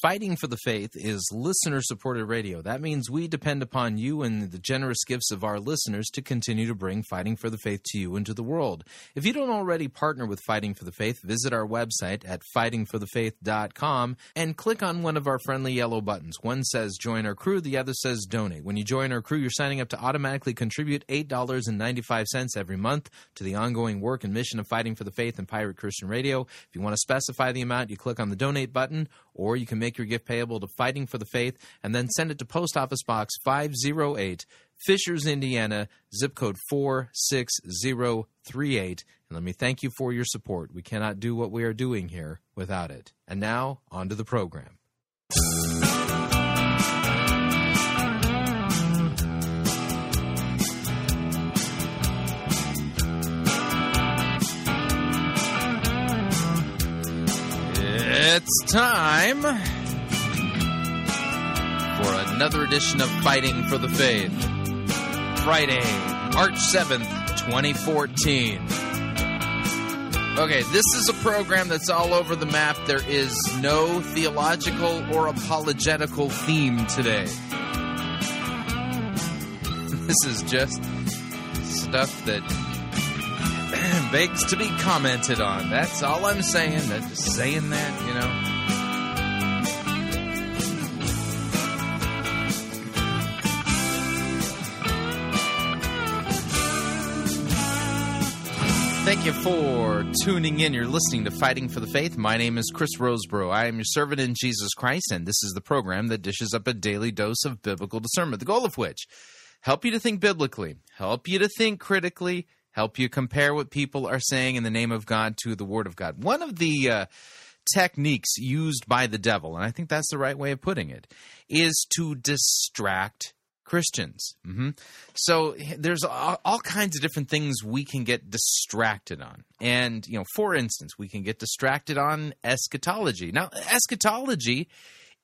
Fighting for the Faith is listener supported radio. That means we depend upon you and the generous gifts of our listeners to continue to bring Fighting for the Faith to you and to the world. If you don't already partner with Fighting for the Faith, visit our website at fightingforthefaith.com and click on one of our friendly yellow buttons. One says join our crew, the other says donate. When you join our crew, you're signing up to automatically contribute $8.95 every month to the ongoing work and mission of Fighting for the Faith and Pirate Christian Radio. If you want to specify the amount, you click on the donate button or you can make your gift payable to Fighting for the Faith and then send it to Post Office Box 508, Fishers, Indiana, zip code 46038. And let me thank you for your support. We cannot do what we are doing here without it. And now, on to the program. It's time for another edition of Fighting for the Faith. Friday, March 7th, 2014. Okay, this is a program that's all over the map. There is no theological or apologetical theme today. This is just stuff that begs to be commented on. That's all I'm saying. I'm just saying that, you know. Thank you for tuning in. You're listening to Fighting for the Faith. My name is Chris Rosebrough. I am your servant in Jesus Christ, and this is the program that dishes up a daily dose of biblical discernment, the goal of which help you to think biblically, help you to think critically, help you compare what people are saying in the name of God to the Word of God. One of the uh, techniques used by the devil, and I think that's the right way of putting it, is to distract Christians. hmm So there's all, all kinds of different things we can get distracted on. And, you know, for instance, we can get distracted on eschatology. Now, eschatology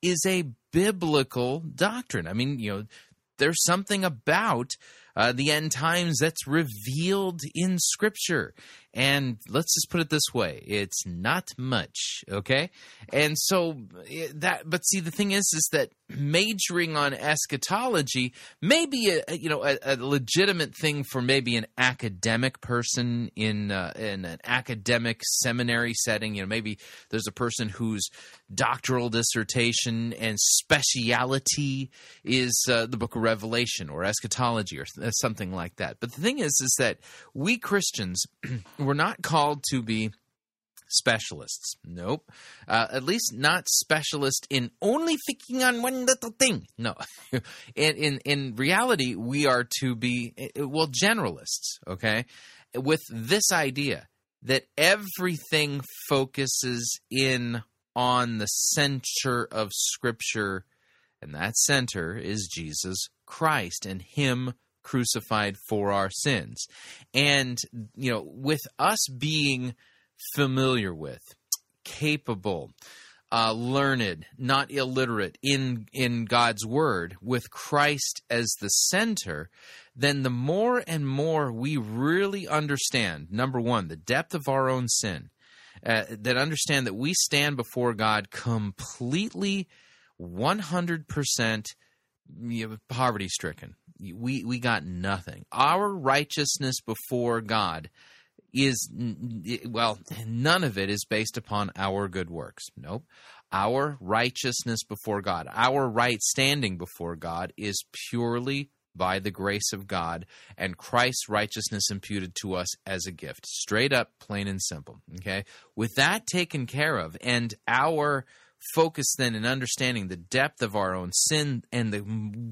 is a biblical doctrine. I mean, you know, there's something about uh, the end times that's revealed in Scripture. And let's just put it this way it's not much, okay? And so that, but see, the thing is, is that majoring on eschatology may be a, you know, a, a legitimate thing for maybe an academic person in, uh, in an academic seminary setting. You know, maybe there's a person whose doctoral dissertation and speciality is uh, the book of Revelation or eschatology or something like that. But the thing is, is that we Christians, we're not called to be specialists. Nope. Uh, at least not specialist in only thinking on one little thing. No. in, in in reality, we are to be well generalists. Okay, with this idea that everything focuses in on the center of Scripture, and that center is Jesus Christ and Him crucified for our sins. And, you know, with us being familiar with, capable, uh, learned, not illiterate in, in God's Word, with Christ as the center, then the more and more we really understand, number one, the depth of our own sin, uh, that understand that we stand before God completely 100% you know, poverty stricken. We we got nothing. Our righteousness before God is well, none of it is based upon our good works. Nope. Our righteousness before God, our right standing before God is purely by the grace of God and Christ's righteousness imputed to us as a gift. Straight up, plain and simple. Okay? With that taken care of and our focus then in understanding the depth of our own sin and the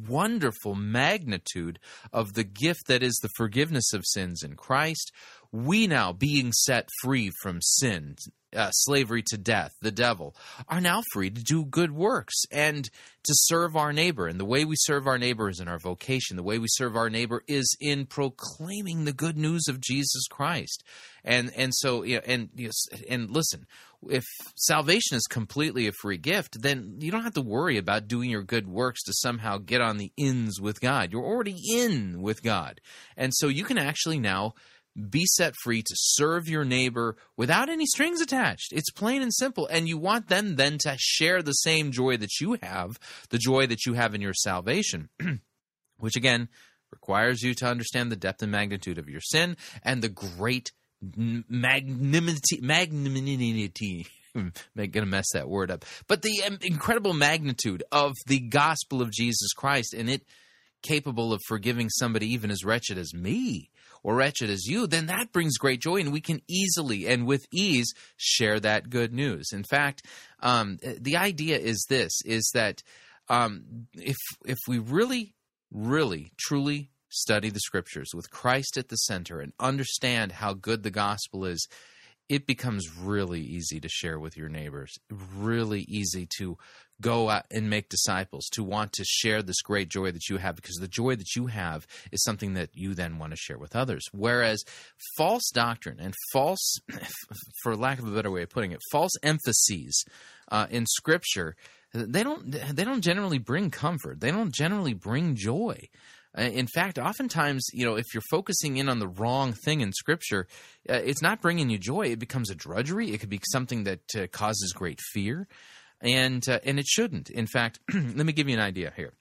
wonderful magnitude of the gift that is the forgiveness of sins in Christ, we now, being set free from sin, uh, slavery to death, the devil, are now free to do good works and to serve our neighbor. And the way we serve our neighbor is in our vocation. The way we serve our neighbor is in proclaiming the good news of Jesus Christ. And and so you know, and you know, and listen, if salvation is completely a free gift, then you don't have to worry about doing your good works to somehow get on the ins with God. You're already in with God. And so you can actually now be set free to serve your neighbor without any strings attached. It's plain and simple. And you want them then to share the same joy that you have, the joy that you have in your salvation, which again requires you to understand the depth and magnitude of your sin and the great magnanimity, magnanimity I'm going to mess that word up. But the um, incredible magnitude of the gospel of Jesus Christ and it capable of forgiving somebody even as wretched as me or wretched as you, then that brings great joy, and we can easily and with ease share that good news. In fact, um, the idea is this: is that um, if if we really, really, truly study the scriptures with Christ at the center and understand how good the gospel is, it becomes really easy to share with your neighbors, really easy to go out and make disciples, to want to share this great joy that you have, because the joy that you have is something that you then want to share with others. Whereas false doctrine and false, for lack of a better way of putting it, false emphases uh, in Scripture, they don't they don't generally bring comfort. They don't generally bring joy. Uh, in fact, oftentimes, you know, if you're focusing in on the wrong thing in Scripture, uh, it's not bringing you joy. It becomes a drudgery. It could be something that uh, causes great fear, and uh, and it shouldn't. In fact, let me give you an idea here.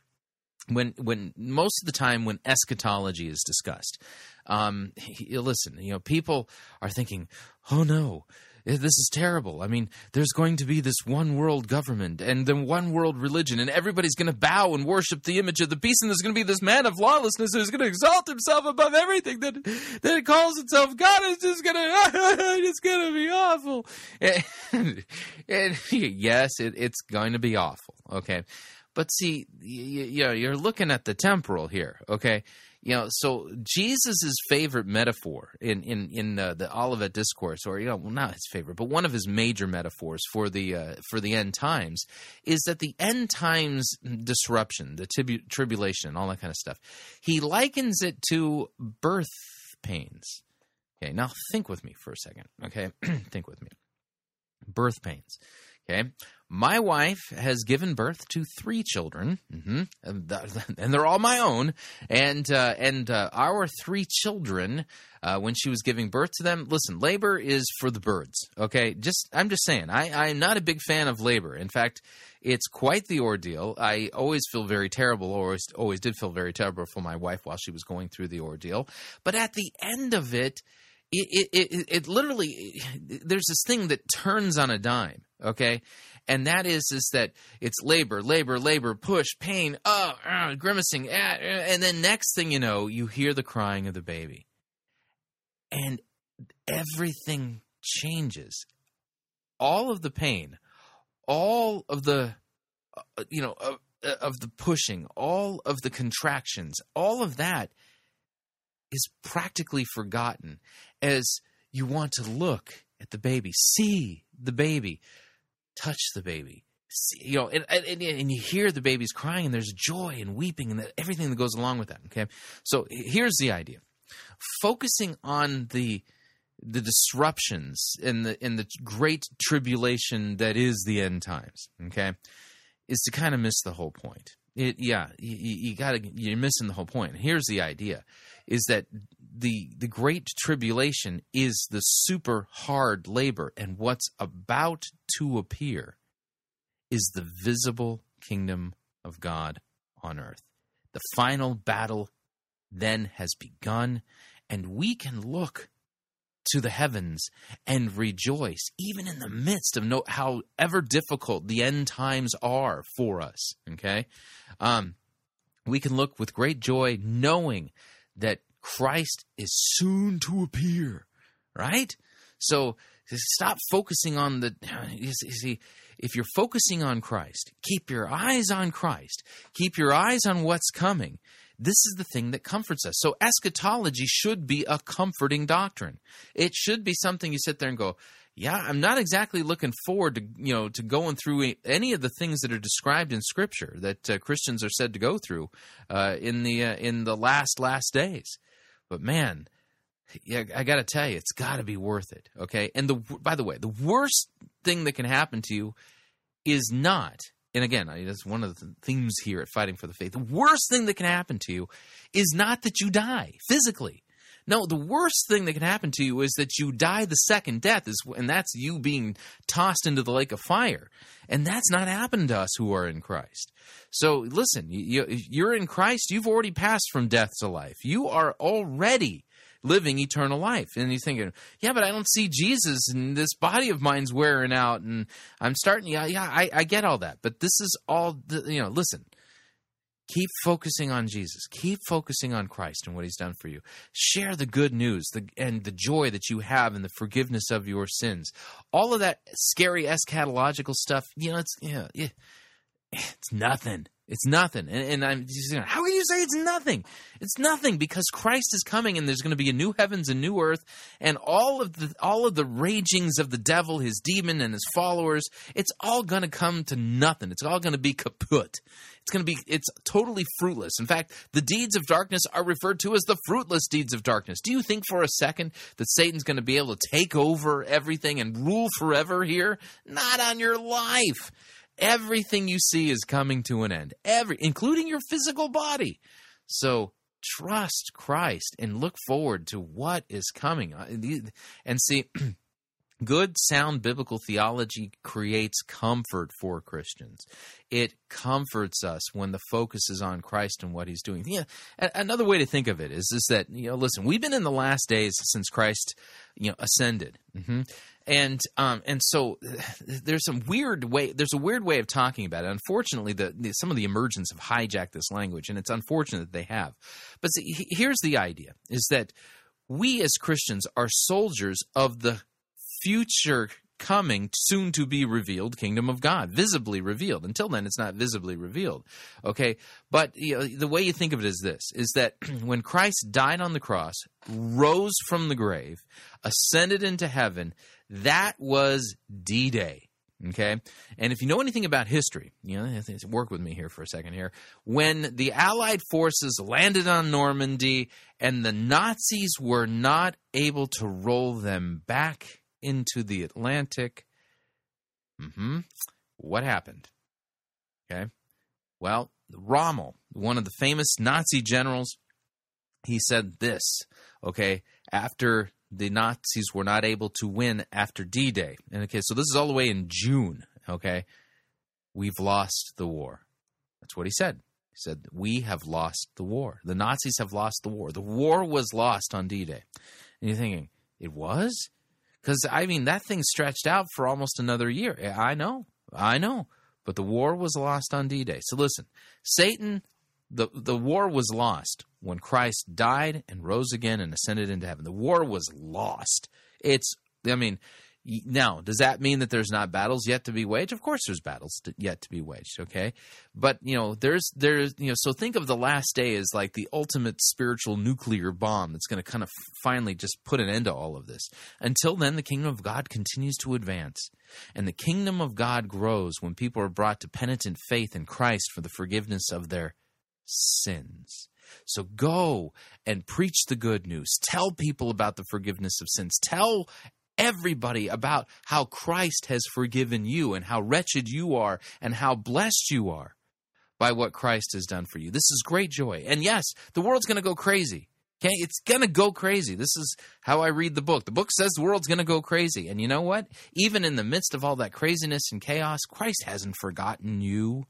When when most of the time when eschatology is discussed, um, listen, you know, people are thinking, "Oh no." Eh, this is terrible. I mean, there's going to be this one world government and then one world religion, and everybody's going to bow and worship the image of the beast, and there's going to be this man of lawlessness who's going to exalt himself above everything that that calls itself God. Is just going to, it's going to be awful. And, and yes, it, it's going to be awful. Okay, but see, you, you know, you're looking at the temporal here. Okay you know, so Jesus's favorite metaphor in in in uh, the Olivet discourse, or you know, well, not his favorite, but one of his major metaphors for the uh, for the end times, is that the end times disruption, the tribulation, all that kind of stuff. He likens it to birth pains. Okay, now think with me for a second. Okay, think with me. Birth pains. Okay, my wife has given birth to three children, mm-hmm, and they're all my own. And uh, and uh, our three children, uh, when she was giving birth to them, listen, labor is for the birds. Okay, just I'm just saying, I I'm not a big fan of labor. In fact, it's quite the ordeal. I always feel very terrible, or always always did feel very terrible for my wife while she was going through the ordeal. But at the end of it. It, it, it, it literally there's this thing that turns on a dime okay? And that is is that it's labor, labor, labor, push, pain, uh, uh grimacing, uh, and then next thing you know, you hear the crying of the baby, and everything changes. All of the pain, all of the, uh, you know, of, uh, of the pushing, all of the contractions, all of that is practically forgotten as you want to look at the baby, see the baby, touch the baby. You know, and, and, and you hear the baby's crying, and there's joy and weeping and everything that goes along with that. Okay, so here's the idea: focusing on the the disruptions in the in the great tribulation that is the end times. Okay, is to kind of miss the whole point. It, yeah, you, you got to you're missing the whole point. Here's the idea: is that the the great tribulation is the super hard labor and what's about to appear is the visible kingdom of God on earth. The final battle then has begun and we can look to the heavens and rejoice even in the midst of no however difficult the end times are for us okay? Um we can look with great joy knowing that Christ is soon to appear, right? So stop focusing on the. You see, if you're focusing on Christ, keep your eyes on Christ, keep your eyes on what's coming. This is the thing that comforts us. So eschatology should be a comforting doctrine. It should be something you sit there and go, yeah, I'm not exactly looking forward to you know to going through any of the things that are described in Scripture that uh, Christians are said to go through uh, in the uh, in the last last days. But man, yeah, I got to tell you, it's got to be worth it. Okay. And the by the way, the worst thing that can happen to you is not. And again, that's one of the themes here at Fighting for the Faith. The worst thing that can happen to you is not that you die physically. No, the worst thing that can happen to you is that you die the second death, is, and that's you being tossed into the lake of fire. And that's not happened to us who are in Christ. So listen, you, you're in Christ, you've already passed from death to life. You are already living eternal life. And you're thinking, yeah, but I don't see Jesus, and this body of mine's wearing out, and I'm starting. Yeah, yeah, I, I get all that, but this is all. You know, listen. Keep focusing on Jesus. Keep focusing on Christ and what He's done for you. Share the good news the, and the joy that you have in the forgiveness of your sins. All of that scary eschatological stuff, you know, it's yeah, it's nothing. It's nothing. And, and I'm just how can you say it's nothing? It's nothing because Christ is coming and there's going to be a new heavens and new earth and all of the all of the ragings of the devil, his demon and his followers, it's all going to come to nothing. It's all going to be kaput. It's going to be it's totally fruitless. In fact, the deeds of darkness are referred to as the fruitless deeds of darkness. Do you think for a second that Satan's going to be able to take over everything and rule forever here? Not on your life. Everything you see is coming to an end, every including your physical body. So trust Christ and look forward to what is coming. Uh, and see, good, sound biblical theology creates comfort for Christians. It comforts us when the focus is on Christ and what He's doing. Yeah, another way to think of it is is that you know, listen, we've been in the last days since Christ, you know, ascended. Mm-hmm and um, and so there's some weird way there's a weird way of talking about it unfortunately the, the, some of the emergents have hijacked this language and it's unfortunate that they have but see, here's the idea is that we as christians are soldiers of the future coming soon to be revealed kingdom of god visibly revealed until then it's not visibly revealed okay but you know, the way you think of it is this is that when christ died on the cross rose from the grave ascended into heaven that was D Day. Okay. And if you know anything about history, you know, work with me here for a second here. When the Allied forces landed on Normandy and the Nazis were not able to roll them back into the Atlantic, mm-hmm, what happened? Okay. Well, Rommel, one of the famous Nazi generals, he said this, okay, after the Nazis were not able to win after D Day. And okay, so this is all the way in June. Okay, we've lost the war. That's what he said. He said, We have lost the war. The Nazis have lost the war. The war was lost on D Day. And you're thinking, It was? Because, I mean, that thing stretched out for almost another year. I know. I know. But the war was lost on D Day. So listen, Satan the the war was lost when Christ died and rose again and ascended into heaven. The war was lost. It's I mean, now does that mean that there's not battles yet to be waged? Of course, there's battles to, yet to be waged. Okay, but you know, there's there's you know, so think of the last day as like the ultimate spiritual nuclear bomb that's going to kind of finally just put an end to all of this. Until then, the kingdom of God continues to advance. And the kingdom of God grows when people are brought to penitent faith in Christ for the forgiveness of their sins. So go and preach the good news. Tell people about the forgiveness of sins. Tell everybody about how Christ has forgiven you and how wretched you are and how blessed you are by what Christ has done for you. This is great joy. And yes, the world's going to go crazy. Okay, it's going to go crazy. This is how I read the book. The book says the world's going to go crazy. And you know what? Even in the midst of all that craziness and chaos, Christ hasn't forgotten you.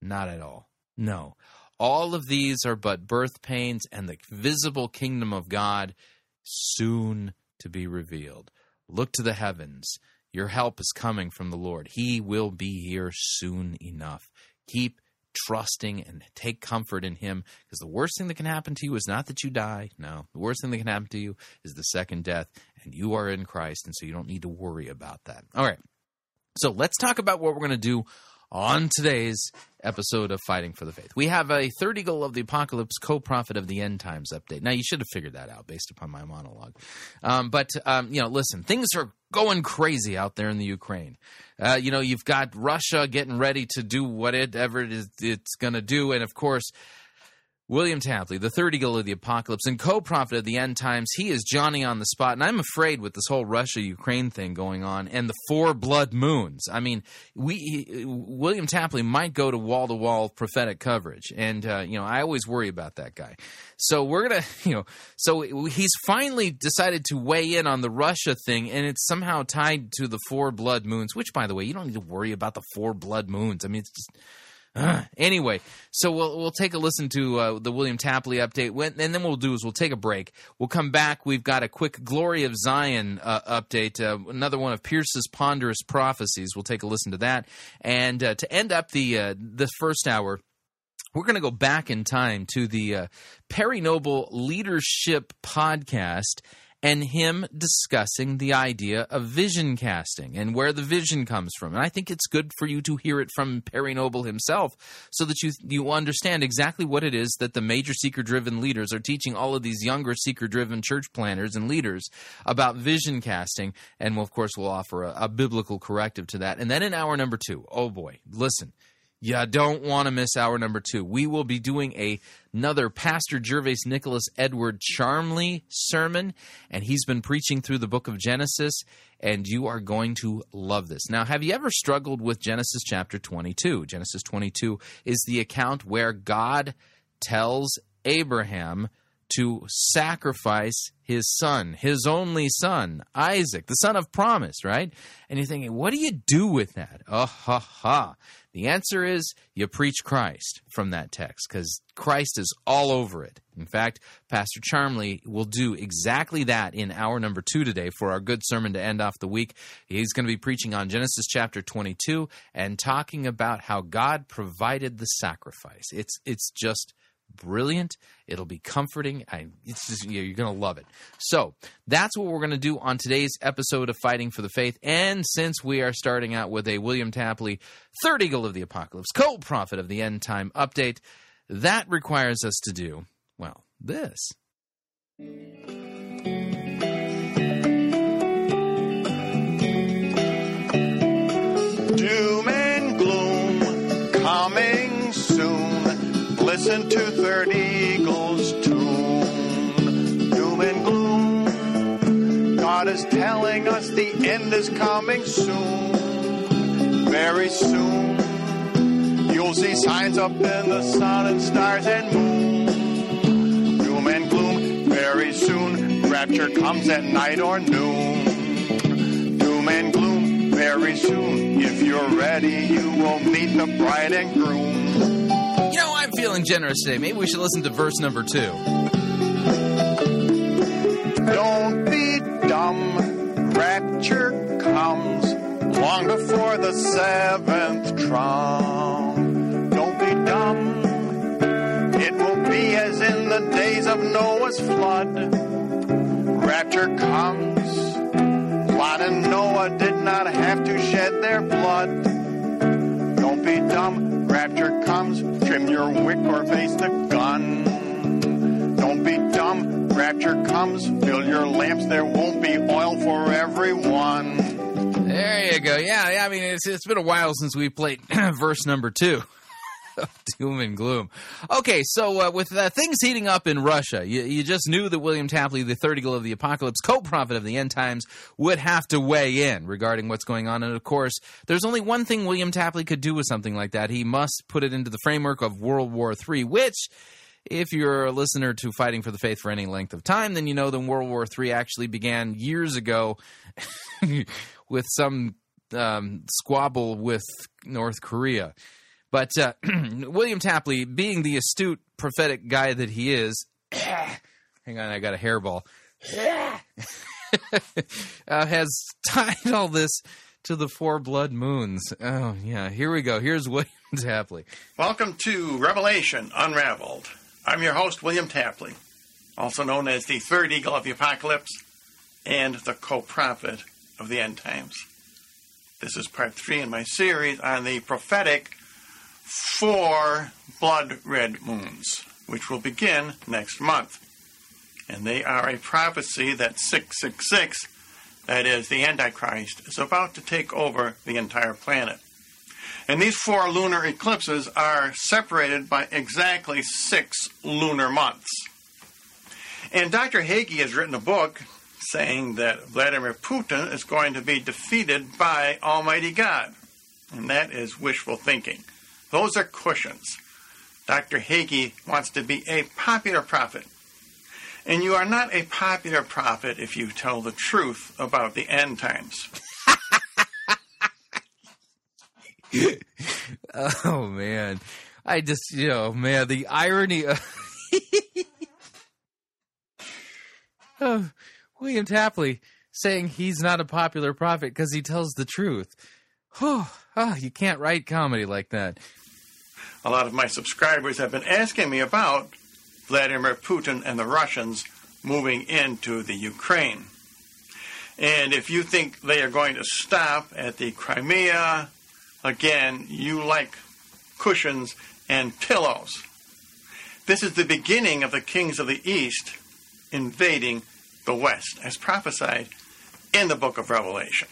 Not at all. No. All of these are but birth pains and the visible kingdom of God soon to be revealed. Look to the heavens. Your help is coming from the Lord. He will be here soon enough. Keep trusting and take comfort in Him because the worst thing that can happen to you is not that you die. No, the worst thing that can happen to you is the second death, and you are in Christ, and so you don't need to worry about that. All right. So let's talk about what we're going to do on today's episode of Fighting for the Faith. We have a third eagle of the apocalypse, co prophet of the end times update. Now, you should have figured that out based upon my monologue. Um, but, um, you know, listen, things are going crazy out there in the Ukraine. Uh, you know, you've got Russia getting ready to do whatever it is it's going to do. And of course, William Tapley, the third eagle of the apocalypse and co-prophet of the end times, he is Johnny on the spot, and I'm afraid with this whole Russia-Ukraine thing going on and the four blood moons. I mean, we William Tapley might go to wall-to-wall prophetic coverage, and uh, you know I always worry about that guy. So we're gonna, you know, so he's finally decided to weigh in on the Russia thing, and it's somehow tied to the four blood moons. Which, by the way, you don't need to worry about the four blood moons. I mean, it's just uh, anyway, so we'll we'll take a listen to uh, the William Tapley update, and then we'll do is we'll take a break. We'll come back. We've got a quick Glory of Zion uh, update, uh, another one of Pierce's ponderous prophecies. We'll take a listen to that, and uh, to end up the uh, the first hour. We're going to go back in time to the Perry Noble Leadership Podcast and him discussing the idea of vision casting and where the vision comes from. And I think it's good for you to hear it from Perry Noble himself so that you you understand exactly what it is that the major seeker driven leaders are teaching all of these younger seeker driven church planners and leaders about vision casting. And we'll, of course, we'll offer a, a biblical corrective to that. And then in hour number two, oh boy, listen you don't want to miss hour number two. We will be doing a, another Pastor Gervase Nicholas Edward Charmley sermon, and he's been preaching through the book of Genesis, and you are going to love this. Now, have you ever struggled with Genesis chapter 22? Genesis 22 is the account where God tells Abraham to sacrifice his son, his only son, Isaac, the son of promise, right? And you're thinking, what do you do with that? Oh, ha, ha. The answer is you preach Christ from that text because Christ is all over it. In fact, Pastor Charmley will do exactly that in hour number two today for our good sermon to end off the week. He's going to be preaching on Genesis chapter 22 and talking about how God provided the sacrifice. It's, it's just brilliant. It'll be comforting. I, just, you're going to love it. So that's what we're going to do on today's episode of Fighting for the Faith. And since we are starting out with a William Tapley, third eagle of the apocalypse, co-prophet of the end time update, that requires us to do, well, this. Listen to Third Eagle's tune. Doom and gloom. God is telling us the end is coming soon. Very soon. You'll see signs up in the sun and stars and moon. Doom and gloom. Very soon. Rapture comes at night or noon. Doom and gloom. Very soon. If you're ready, you will meet the bride and groom feeling generous today. Maybe we should listen to verse number two. Don't be dumb. Rapture comes long before the seventh trump. Don't be dumb. It will be as in the days of Noah's flood. Rapture comes. Lot and Noah did not have to shed their blood. Don't be dumb. Rapture comes trim your wick or face the gun. Don't be dumb, rapture comes, fill your lamps, there won't be oil for everyone. There you go. Yeah, yeah I mean, it's, it's been a while since we played verse number two. Doom and gloom. Okay, so uh, with uh, things heating up in Russia, you, you, just knew that William Tapley, the third eagle of the apocalypse, co-prophet of the end times, would have to weigh in regarding what's going on. And of course, there's only one thing William Tapley could do with something like that. He must put it into the framework of World War III, which if you're a listener to Fighting for the Faith for any length of time, then you know that World War III actually began years ago with some um, squabble with North Korea. But uh, William Tapley, being the astute prophetic guy that he is, hang on, I got a hairball, uh, has tied all this to the four blood moons. Oh, yeah, here we go. Here's William Tapley. Welcome to Revelation Unraveled. I'm your host, William Tapley, also known as the third eagle of the apocalypse and the co prophet of the end times. This is part three in my series on the prophetic four blood red moons, which will begin next month. And they are a prophecy that 666, that is, the Antichrist, is about to take over the entire planet. And these four lunar eclipses are separated by exactly six lunar months. And Dr. Hagee has written a book saying that Vladimir Putin is going to be defeated by Almighty God. And that is wishful thinking. Those are cushions. Dr. Hagee wants to be a popular prophet. And you are not a popular prophet if you tell the truth about the end times. oh man, I just you know man the irony of oh, William Tapley saying he's not a popular prophet because he tells the truth. Oh, oh, you can't write comedy like that. A lot of my subscribers have been asking me about Vladimir Putin and the Russians moving into the Ukraine. And if you think they are going to stop at the Crimea, again, you like cushions and pillows. This is the beginning of the kings of the East invading the West, as prophesied in the book of Revelation.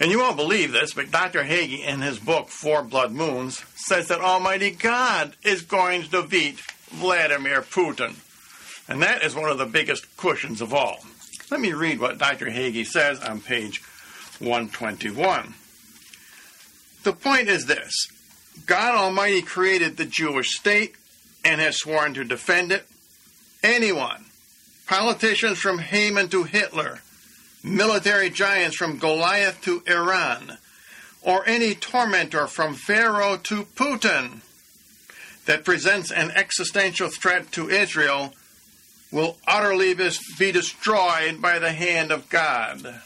And you won't believe this, but Dr. Hagee, in his book, Four Blood Moons, says that Almighty God is going to defeat Vladimir Putin. And that is one of the biggest cushions of all. Let me read what Dr. Hagee says on page 121. The point is this God Almighty created the Jewish state and has sworn to defend it. Anyone, politicians from Haman to Hitler, military giants from Goliath to Iran, or any tormentor from Pharaoh to Putin that presents an existential threat to Israel will utterly be destroyed by the hand of God.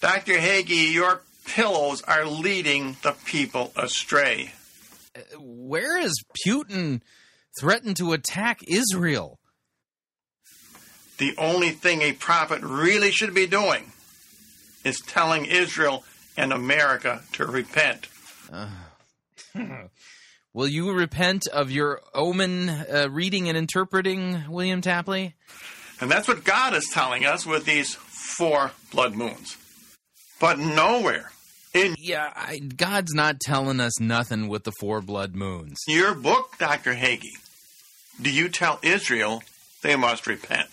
Dr. Hagee, your pillows are leading the people astray. Uh, where has Putin threatened to attack Israel? The only thing a prophet really should be doing is telling Israel and America to repent. Uh, will you repent of your omen uh, reading and interpreting, William Tapley? And that's what God is telling us with these four blood moons. But nowhere in yeah, I, God's not telling us nothing with the four blood moons. Your book, Dr. Hagee, do you tell Israel they must repent?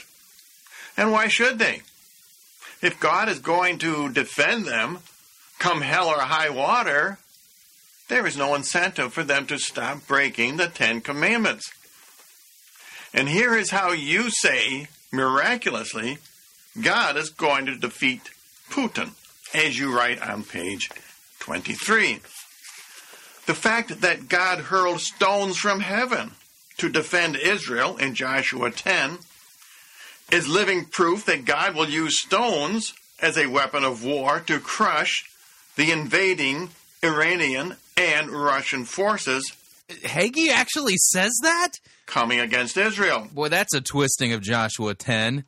And why should they? If God is going to defend them, come hell or high water, there is no incentive for them to stop breaking the Ten Commandments. And here is how you say, miraculously, God is going to defeat Putin, as you write on page 23. The fact that God hurled stones from heaven to defend Israel in Joshua 10 is living proof that God will use stones as a weapon of war to crush the invading Iranian and Russian forces. Hagee actually says that? Coming against Israel. Boy, that's a twisting of Joshua 10.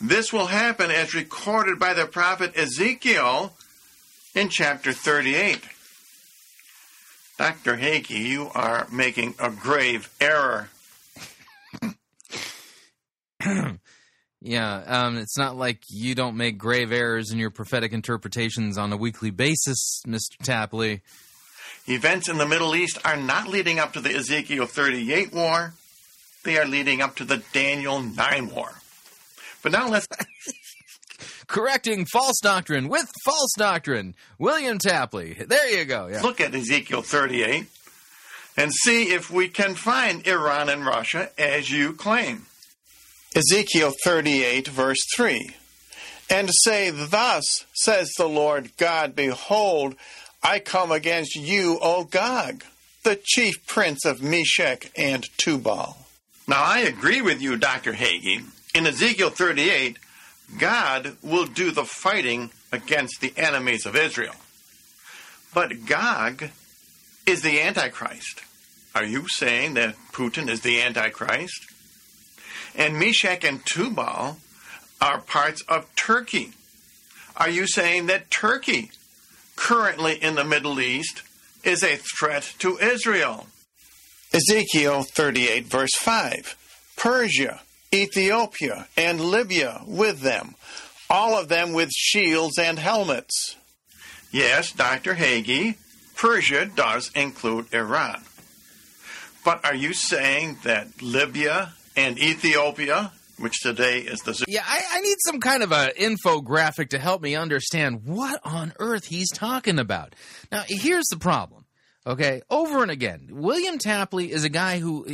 This will happen as recorded by the prophet Ezekiel in chapter 38. Dr. Hagee, you are making a grave error. yeah, um, it's not like you don't make grave errors in your prophetic interpretations on a weekly basis, Mr. Tapley. Events in the Middle East are not leading up to the Ezekiel 38 war, they are leading up to the Daniel 9 war. But now let's. Correcting false doctrine with false doctrine. William Tapley. There you go. Yeah. Look at Ezekiel 38 and see if we can find Iran and Russia as you claim. Ezekiel 38, verse 3. And say, Thus says the Lord God, Behold, I come against you, O Gog, the chief prince of Meshech and Tubal. Now, I agree with you, Dr. Hagee. In Ezekiel 38, God will do the fighting against the enemies of Israel. But Gog is the Antichrist. Are you saying that Putin is the Antichrist? And Meshech and Tubal are parts of Turkey. Are you saying that Turkey, currently in the Middle East, is a threat to Israel? Ezekiel 38, verse 5. Persia, Ethiopia, and Libya with them, all of them with shields and helmets. Yes, Dr. Hagee, Persia does include Iran. But are you saying that Libya and Ethiopia, which today is the Yeah, I, I need some kind of a infographic to help me understand what on earth he's talking about. Now, here's the problem. Okay, over and again, William Tapley is a guy who,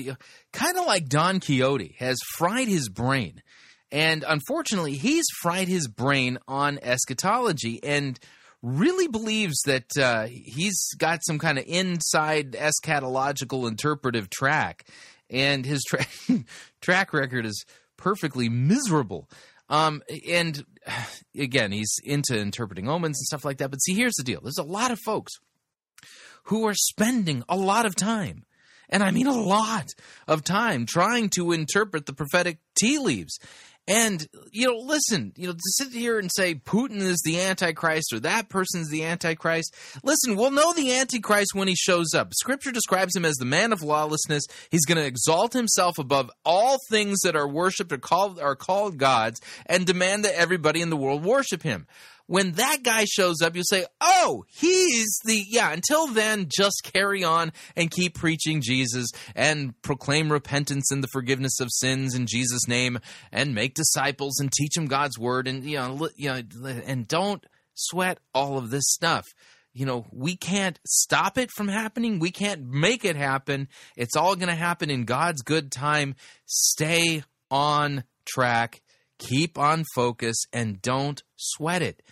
kind of like Don Quixote, has fried his brain. And unfortunately, he's fried his brain on eschatology and really believes that uh, he's got some kind of inside eschatological interpretive track. And his tra- track record is perfectly miserable. Um, and again, he's into interpreting omens and stuff like that. But see, here's the deal there's a lot of folks who are spending a lot of time, and I mean a lot of time, trying to interpret the prophetic tea leaves. And, you know, listen, you know, to sit here and say Putin is the Antichrist or that person's the Antichrist, listen, we'll know the Antichrist when he shows up. Scripture describes him as the man of lawlessness. He's going to exalt himself above all things that are worshiped or called, are called gods and demand that everybody in the world worship him when that guy shows up, you say, oh, he's the, yeah, until then, just carry on and keep preaching Jesus and proclaim repentance and the forgiveness of sins in Jesus' name and make disciples and teach them God's word and, you know, you know, and don't sweat all of this stuff. You know, we can't stop it from happening. We can't make it happen. It's all going to happen in God's good time. Stay on track keep on focus and don't sweat it.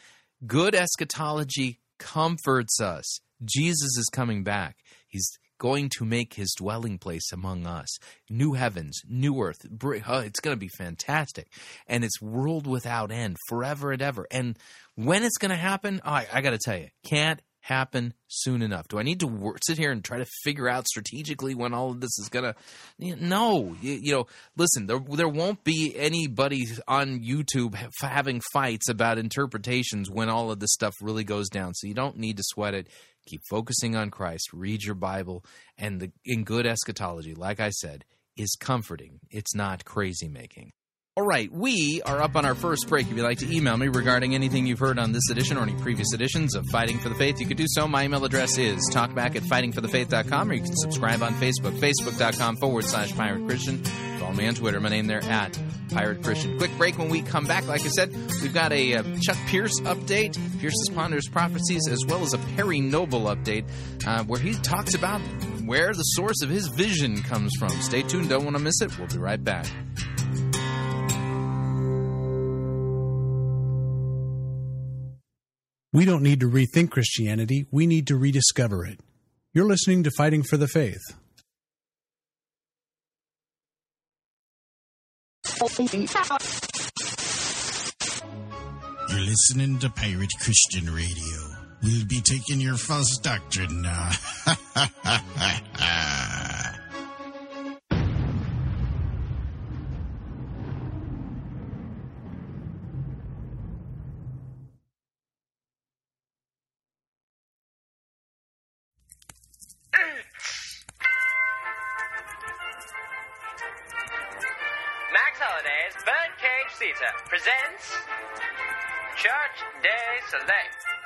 Good eschatology comforts us. Jesus is coming back. He's going to make his dwelling place among us. New heavens, new earth. Oh, it's going to be fantastic. And it's world without end, forever and ever. And when it's going to happen, I, I got to tell you, can't happen soon enough? Do I need to work, sit here and try to figure out strategically when all of this is gonna? No, you, you know. Listen, there there won't be anybody on YouTube having fights about interpretations when all of this stuff really goes down. So you don't need to sweat it. Keep focusing on Christ. Read your Bible, and the in good eschatology, like I said, is comforting. It's not crazy making. All right, we are up on our first break. If you'd like to email me regarding anything you've heard on this edition or any previous editions of Fighting for the Faith, you could do so. My email address is talkback at fightingforthefaith.com, or you can subscribe on Facebook, facebook.com forward slash pirate Christian. Follow me on Twitter, my name there at Pirate Christian. Quick break when we come back. Like I said, we've got a uh, Chuck Pierce update, Pierce's Ponderous Prophecies, as well as a Perry Noble update, uh, where he talks about where the source of his vision comes from. Stay tuned, don't want to miss it. We'll be right back. We don't need to rethink Christianity, we need to rediscover it. You're listening to Fighting for the Faith. You're listening to Pirate Christian Radio. We'll be taking your false doctrine now. Theater presents Church Day Select.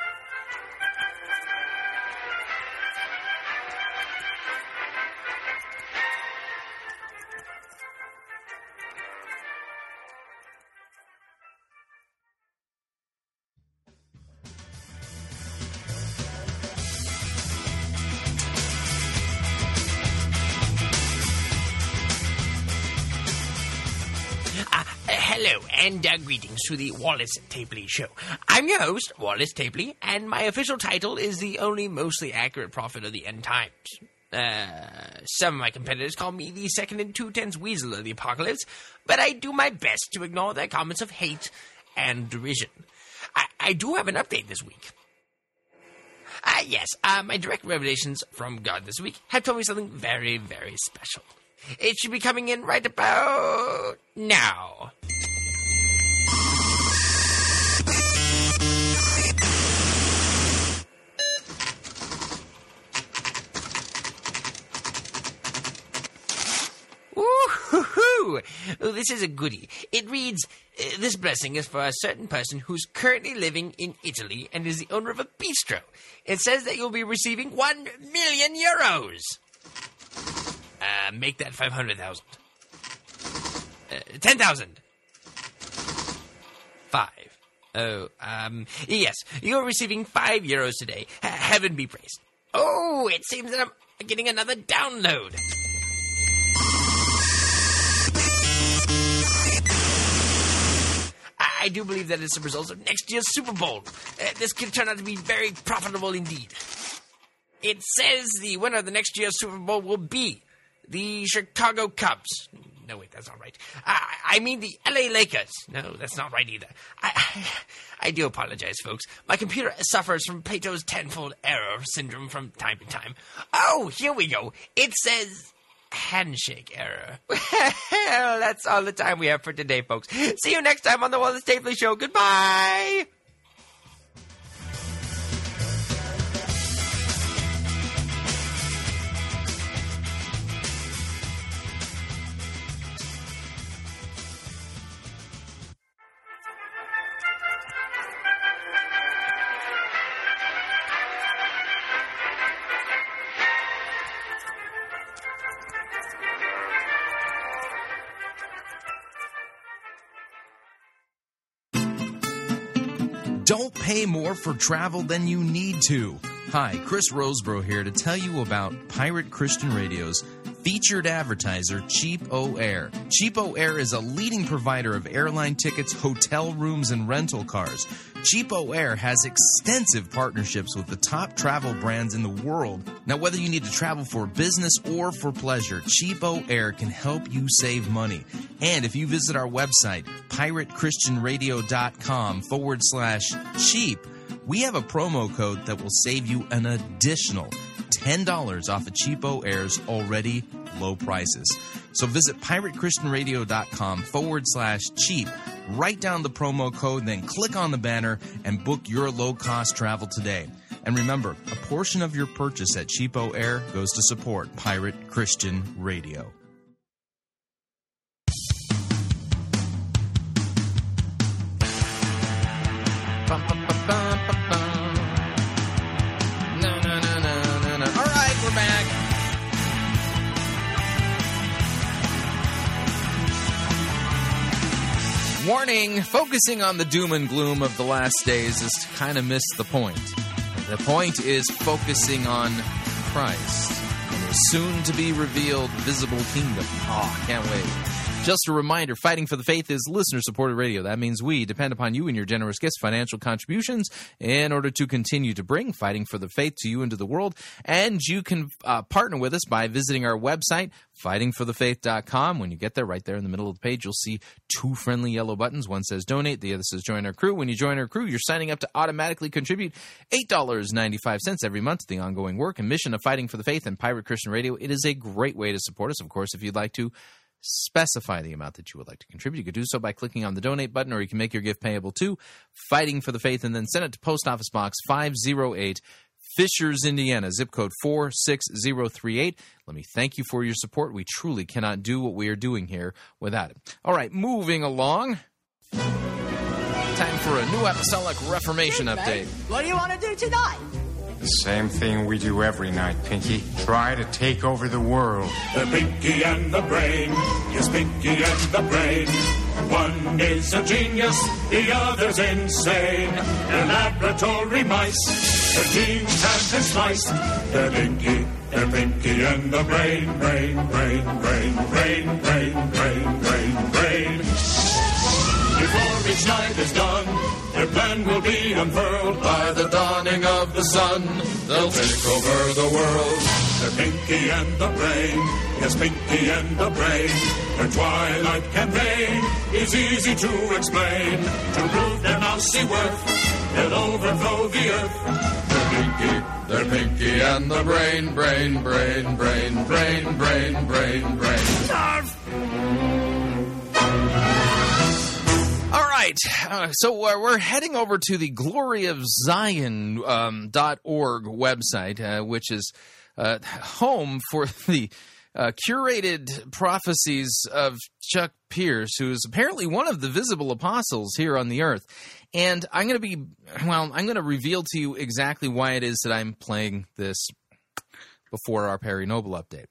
And uh, greetings to the Wallace Tapley Show. I'm your host, Wallace Tapley, and my official title is the only mostly accurate prophet of the end times. Uh, some of my competitors call me the second and two tenths weasel of the apocalypse, but I do my best to ignore their comments of hate and derision. I, I do have an update this week. Uh, yes, uh, my direct revelations from God this week have told me something very, very special. It should be coming in right about now. This is a goodie. It reads uh, This blessing is for a certain person who's currently living in Italy and is the owner of a bistro. It says that you'll be receiving 1 million euros. Uh, make that 500,000. Uh, 10,000. Five. Oh, um, yes, you're receiving five euros today. H- heaven be praised. Oh, it seems that I'm getting another download. I do believe that it's a result of next year's Super Bowl. Uh, this could turn out to be very profitable indeed. It says the winner of the next year's Super Bowl will be the Chicago Cubs. No, wait, that's not right. I, I mean the LA Lakers. No, that's not right either. I, I, I do apologize, folks. My computer suffers from Plato's tenfold error syndrome from time to time. Oh, here we go. It says handshake error. well, that's all the time we have for today, folks. See you next time on the Wallace Stapley Show. Goodbye. More for travel than you need to. Hi, Chris Rosebrough here to tell you about Pirate Christian Radio's featured advertiser, Cheap O Air. CheapOair is a leading provider of airline tickets, hotel rooms, and rental cars. CheapOair has extensive partnerships with the top travel brands in the world. Now, whether you need to travel for business or for pleasure, CheapOair can help you save money. And if you visit our website, piratechristianradio.com forward slash cheap, we have a promo code that will save you an additional $10 off of CheapOair's already low prices. So visit piratechristianradio.com forward slash cheap, write down the promo code, then click on the banner and book your low cost travel today. And remember, a portion of your purchase at CheapOair goes to support Pirate Christian Radio. Bum, bum, Warning focusing on the doom and gloom of the last days is to kind of miss the point. The point is focusing on Christ and his soon to be revealed visible kingdom. Oh, can't wait. Just a reminder Fighting for the Faith is listener supported radio. That means we depend upon you and your generous gifts, financial contributions, in order to continue to bring Fighting for the Faith to you into the world. And you can uh, partner with us by visiting our website, fightingforthefaith.com. When you get there, right there in the middle of the page, you'll see two friendly yellow buttons. One says donate, the other says join our crew. When you join our crew, you're signing up to automatically contribute $8.95 every month to the ongoing work and mission of Fighting for the Faith and Pirate Christian Radio. It is a great way to support us. Of course, if you'd like to specify the amount that you would like to contribute. You could do so by clicking on the donate button, or you can make your gift payable to Fighting for the Faith and then send it to Post Office Box 508, Fishers, Indiana, zip code 46038. Let me thank you for your support. We truly cannot do what we are doing here without it. All right, moving along. Time for a new apostolic reformation update. What do you want to do tonight? The same thing we do every night, Pinky. Try to take over the world. The Pinky and the Brain. Yes, Pinky and the Brain. One is a genius, the other's insane. They're laboratory mice. Their genes have been spliced. They're Pinky, they're Pinky and the Brain. Brain, brain, brain, brain, brain, brain, brain, brain. Before each night is done, their plan will be unfurled By the dawning of the sun, they'll take over the world. The Pinky and the Brain, yes, Pinky and the Brain. Their twilight campaign is easy to explain. To prove their mousy worth, they'll overthrow the earth. Pinky, they're pinky and the brain, brain, brain, brain, brain, brain, brain, brain. All right, uh, so uh, we're heading over to the gloryofzion.org um, website, uh, which is uh, home for the uh, curated prophecies of Chuck Pierce, who is apparently one of the visible apostles here on the earth. And I'm going to be, well, I'm going to reveal to you exactly why it is that I'm playing this before our Perry Noble update.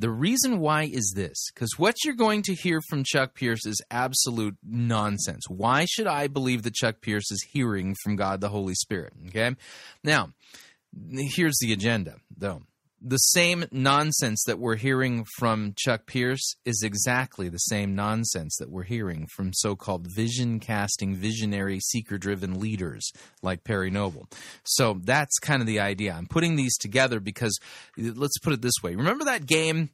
The reason why is this because what you're going to hear from Chuck Pierce is absolute nonsense. Why should I believe that Chuck Pierce is hearing from God the Holy Spirit? Okay. Now, here's the agenda, though. The same nonsense that we're hearing from Chuck Pierce is exactly the same nonsense that we're hearing from so called vision casting, visionary, seeker driven leaders like Perry Noble. So that's kind of the idea. I'm putting these together because let's put it this way. Remember that game?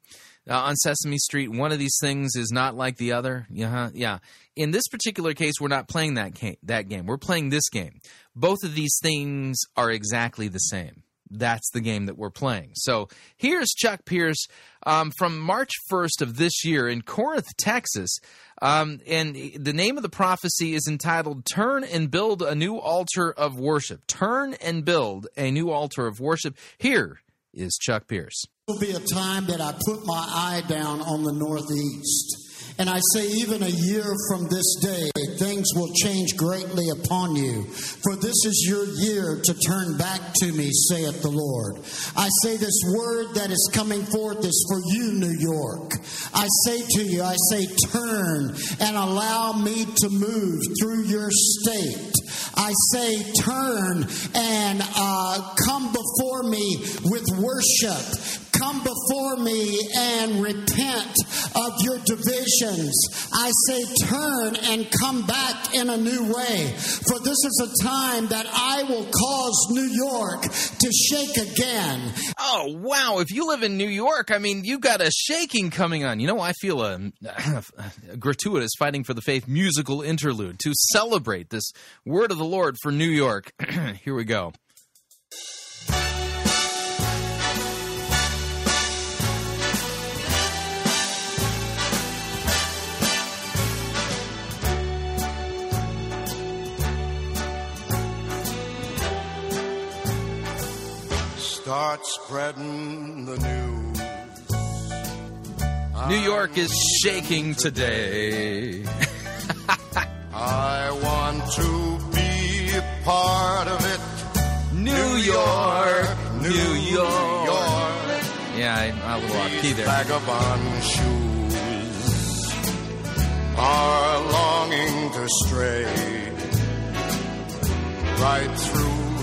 Uh, on Sesame Street, one of these things is not like the other. Yeah, yeah. In this particular case, we're not playing that game. That game. We're playing this game. Both of these things are exactly the same that's the game that we're playing. So here's Chuck Pierce um, from March 1st of this year in Corinth, Texas. Um, and the name of the prophecy is entitled Turn and Build a New Altar of Worship. Turn and Build a New Altar of Worship. Here is Chuck Pierce. It will be a time that I put my eye down on the Northeast. And I say, even a year from this day, things will change greatly upon you. For this is your year to turn back to me, saith the Lord. I say, this word that is coming forth is for you, New York. I say to you, I say, turn and allow me to move through your state. I say, turn and uh, come before me with worship come before me and repent of your divisions. I say, turn and come back in a new way. For this is a time that I will cause New York to shake again. Oh, wow. If you live in New York, I mean, you got a shaking coming on. You know, I feel a, a gratuitous Fighting for the Faith musical interlude to celebrate this word of the Lord for New York. Here we go. Start spreading the news. New York is shaking today. I want to be a part of it. New York, New York. Yeah, I'm a little off key there. Vagabond shoes are longing to stray right through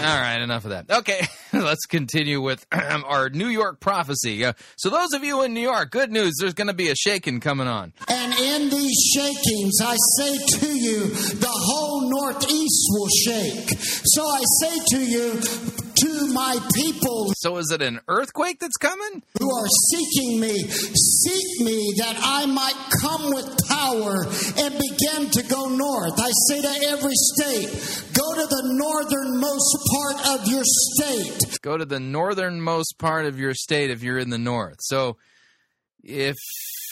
All right, enough of that. Okay, let's continue with our New York prophecy. Uh, so, those of you in New York, good news, there's going to be a shaking coming on. And in these shakings, I say to you, the whole Northeast will shake. So I say to you, to my people So, is it an earthquake that's coming? who are seeking me, seek me that I might come with power and begin to go north. I say to every state, go to the northernmost part of your state. Go to the northernmost part of your state if you're in the north. So, if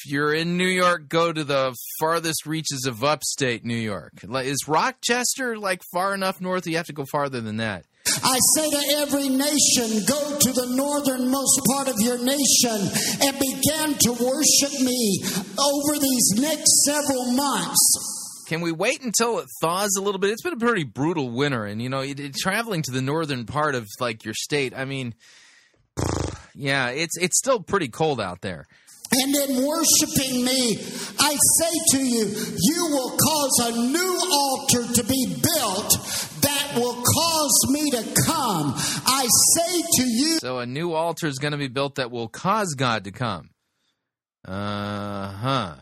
you're in New York, go to the farthest reaches of upstate New York. Is Rochester like far enough north? You have to go farther than that. I say to every nation, go to the northernmost part of your nation and begin to worship me over these next several months. Can we wait until it thaws a little bit? It's been a pretty brutal winter, and you know, it, it- traveling to the northern part of like your state. I mean, yeah, it's it's still pretty cold out there. And in worshiping me, I say to you, you will cause a new altar to be built that will cause me to come. I say to you, So a new altar is going to be built that will cause God to come. Uh huh.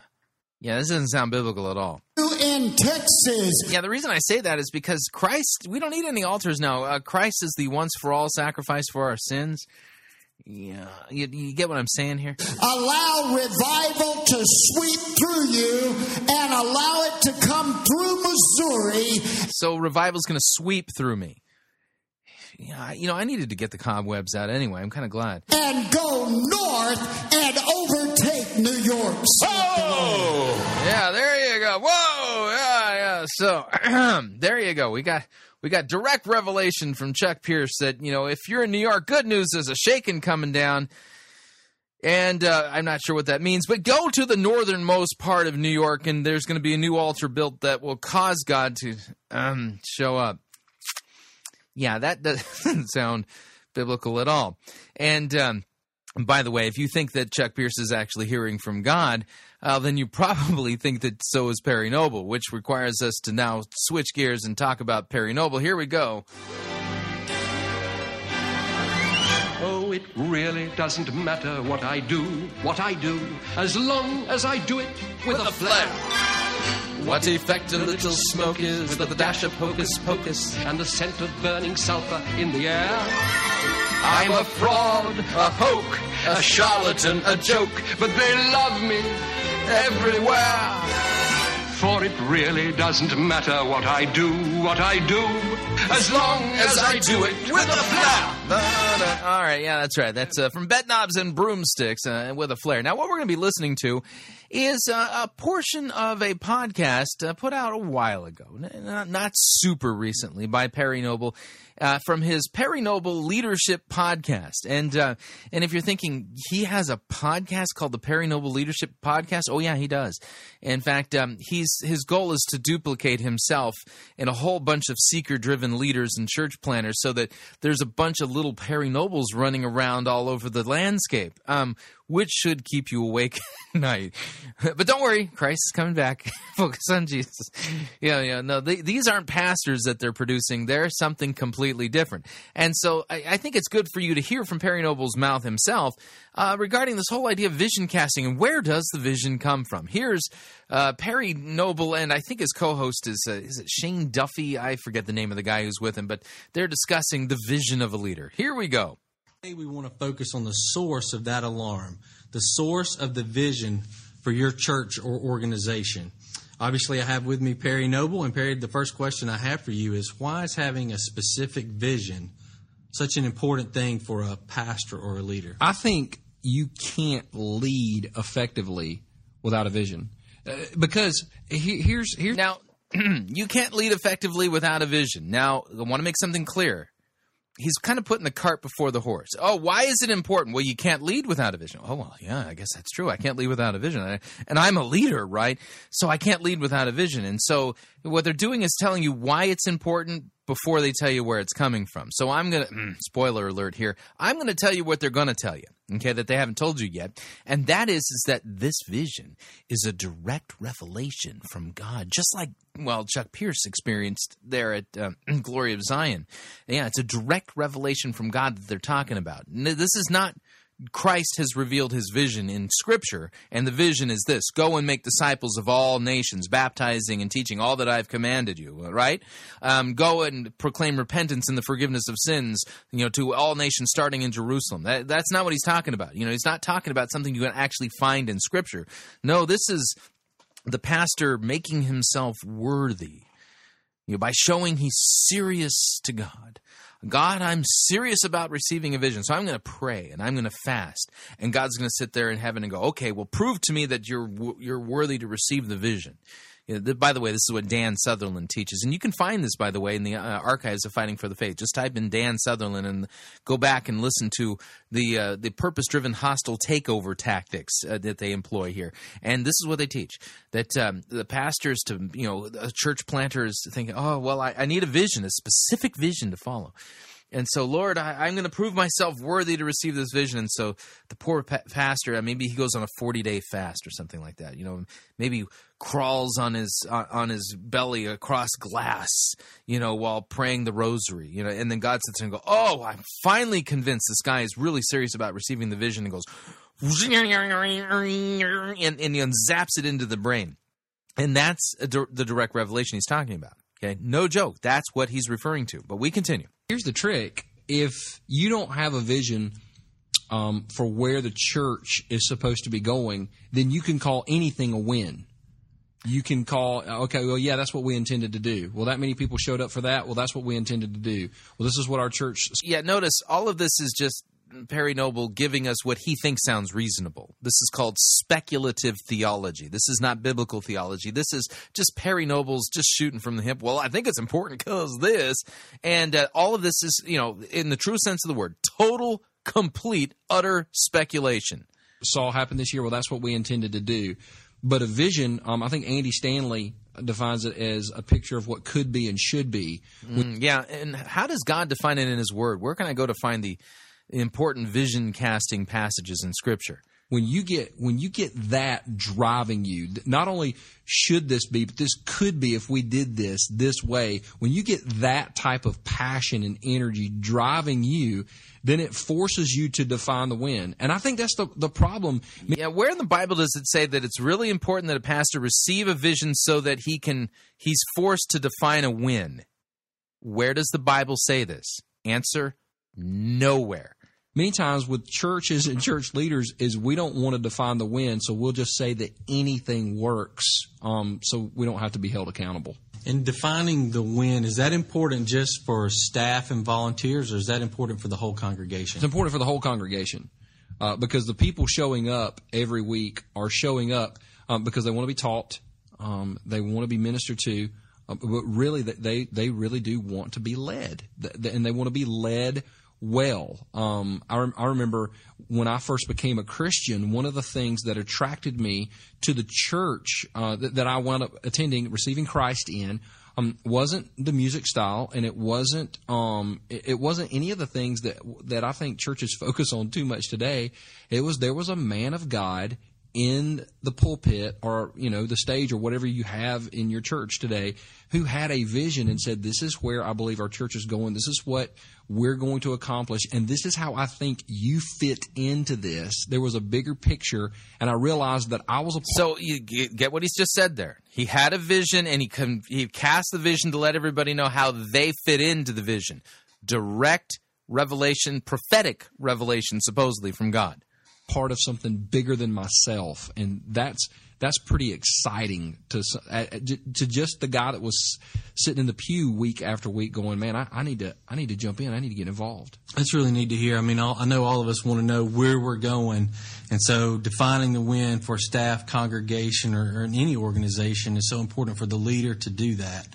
Yeah, this doesn't sound biblical at all. in Texas, Yeah, the reason I say that is because Christ, we don't need any altars now. Uh, Christ is the once for all sacrifice for our sins. Yeah, you, you get what I'm saying here? Allow revival to sweep through you and allow it to come through Missouri. So revival's going to sweep through me. Yeah, you know, I needed to get the cobwebs out anyway. I'm kind of glad. And go north and overtake New York. Oh, yeah, there you go. Whoa, yeah, yeah. So there you go. We got we got direct revelation from Chuck Pierce that you know if you're in New York, good news is a shaking coming down. And uh, I'm not sure what that means, but go to the northernmost part of New York, and there's going to be a new altar built that will cause God to um, show up. Yeah, that doesn't sound biblical at all. And um, by the way, if you think that Chuck Pierce is actually hearing from God, uh, then you probably think that so is Perry Noble, which requires us to now switch gears and talk about Perry Noble. Here we go. Oh, it really doesn't matter what I do, what I do, as long as I do it with, With a flair. What effect a little smoke is with a dash of hocus pocus. and the scent of burning sulfur in the air. I'm a fraud, a hoax, a charlatan, a joke, But they love me everywhere. For it really doesn't matter what I do, what I do, as long As I do it with a flair. All right, yeah, that's right. That's uh, from Bedknobs and Broomsticks uh, with a flair. Now, what we're going to be listening to is uh, a portion of a podcast uh, put out a while ago, not super recently, by Perry Noble. Uh, from his Perry Noble Leadership Podcast, and uh, and if you're thinking he has a podcast called the Perry Noble Leadership Podcast, oh yeah, he does. In fact, um, he's his goal is to duplicate himself in a whole bunch of seeker-driven leaders and church planners, so that there's a bunch of little Perry Nobles running around all over the landscape. Um, which should keep you awake at night. But don't worry, Christ is coming back. Focus on Jesus. Yeah, yeah. No, they, these aren't pastors that they're producing. They're something completely different. And so I, I think it's good for you to hear from Perry Noble's mouth himself uh, regarding this whole idea of vision casting and where does the vision come from. Here's uh, Perry Noble, and I think his co-host is uh, is it Shane Duffy? I forget the name of the guy who's with him, but they're discussing the vision of a leader. Here we go. Today we want to focus on the source of that alarm, the source of the vision for your church or organization. Obviously, I have with me Perry Noble, and Perry, the first question I have for you is why is having a specific vision such an important thing for a pastor or a leader? I think you can't lead effectively without a vision, uh, because he, here's here's Now, you can't lead effectively without a vision. Now, I want to make something clear. He's kind of putting the cart before the horse. Oh, why is it important? Well, you can't lead without a vision. Oh, well, yeah, I guess that's true. I can't lead without a vision. And I'm a leader, right? So I can't lead without a vision. And so what they're doing is telling you why it's important before they tell you where it's coming from. So I'm going to, spoiler alert here, I'm going to tell you what they're going to tell you, okay, that they haven't told you yet. And that is, is that this vision is a direct revelation from God, just like, well, Chuck Pierce experienced there at um, Glory of Zion. Yeah, it's a direct revelation from God that they're talking about. This is not Christ has revealed his vision in Scripture, and the vision is this go and make disciples of all nations, baptizing and teaching all that I've commanded you, right? Um, go and proclaim repentance and the forgiveness of sins, you know, to all nations starting in Jerusalem. That, that's not what he's talking about. You know, he's not talking about something you can actually find in Scripture. No, this is the pastor making himself worthy you know, by showing he's serious to God. God, I'm serious about receiving a vision, so I'm going to pray and I'm going to fast, and God's going to sit there in heaven and go, "Okay, well, prove to me that you're you're worthy to receive the vision." You know, by the way, this is what Dan Southerland teaches, and you can find this, by the way, in the uh, archives of Fighting for the Faith. Just type in Dan Southerland and go back and listen to the uh, the purpose-driven hostile takeover tactics uh, that they employ here. And this is what they teach: that um, the pastors to you know church planters is thinking, oh well, I, I need a vision, a specific vision to follow. And so, Lord, I, I'm going to prove myself worthy to receive this vision. And so, the poor pa- pastor, uh, maybe he goes on a 40 day fast or something like that. You know, maybe crawls on his uh, on his belly across glass, you know, while praying the rosary. You know, and then God sits and go, "Oh, I'm finally convinced this guy is really serious about receiving the vision." And goes, and, and, know, zaps it into the brain. And that's the direct revelation he's talking about. Okay, no joke. That's what he's referring to. But we continue. Here's the trick: if you don't have a vision, um, for where the church is supposed to be going, then you can call anything a win. You can call, okay, well, yeah, that's what we intended to do. Well, that many people showed up for that. Well, that's what we intended to do. Well, this is what our church. Yeah, notice all of this is just Perry Noble giving us what he thinks sounds reasonable. This is called speculative theology. This is not biblical theology. This is just Perry Noble's just shooting from the hip. Well, I think it's important because this. And uh, all of this is, you know, in the true sense of the word, total, complete, utter speculation. Saw happen this year. Well, that's what we intended to do. But a vision, um, I think Andy Stanley defines it as a picture of what could be and should be. Mm, yeah, and how does God define it in His Word? Where can I go to find the important vision casting passages in Scripture? When you get when you get that driving you, not only should this be, but this could be if we did this this way. When you get that type of passion and energy driving you, then it forces you to define the win. And I think that's the, the problem. Yeah, where in the Bible does it say that it's really important that a pastor receive a vision so that he can he's forced to define a win? Where does the Bible say this? Answer nowhere. Many times with churches and church leaders is we don't want to define the win, so we'll just say that anything works, um, so we don't have to be held accountable. In defining the win, is that important just for staff and volunteers, or is that important for the whole congregation? It's important for the whole congregation uh, because the people showing up every week are showing up um, because they want to be taught, um, they want to be ministered to, uh, but really they they really do want to be led, and they want to be led well. Um, I, I, remember when I first became a Christian, one of the things that attracted me to the church uh, that, that, I wound up attending, receiving Christ in, um, wasn't the music style, and it wasn't um, it, it, wasn't any of the things that that I think churches focus on too much today. It was there was a man of God in the pulpit or you know the stage or whatever you have in your church today who had a vision and said this is where i believe our church is going this is what we're going to accomplish. And this is how i think you fit into this. There was a bigger picture and i realized that i was a so you get what he's just said there. He had a vision and he con- he cast the vision to let everybody know how they fit into the vision. Direct revelation prophetic revelation supposedly from god. Part of something bigger than myself, and that's that's pretty exciting to to just the guy that was sitting in the pew week after week, going, "Man, I, I need to I need to jump in. I need to get involved." That's really neat to hear. I mean, I know all of us want to know where we're going, and so defining the win for staff, congregation, or, or in any organization is so important for the leader to do that.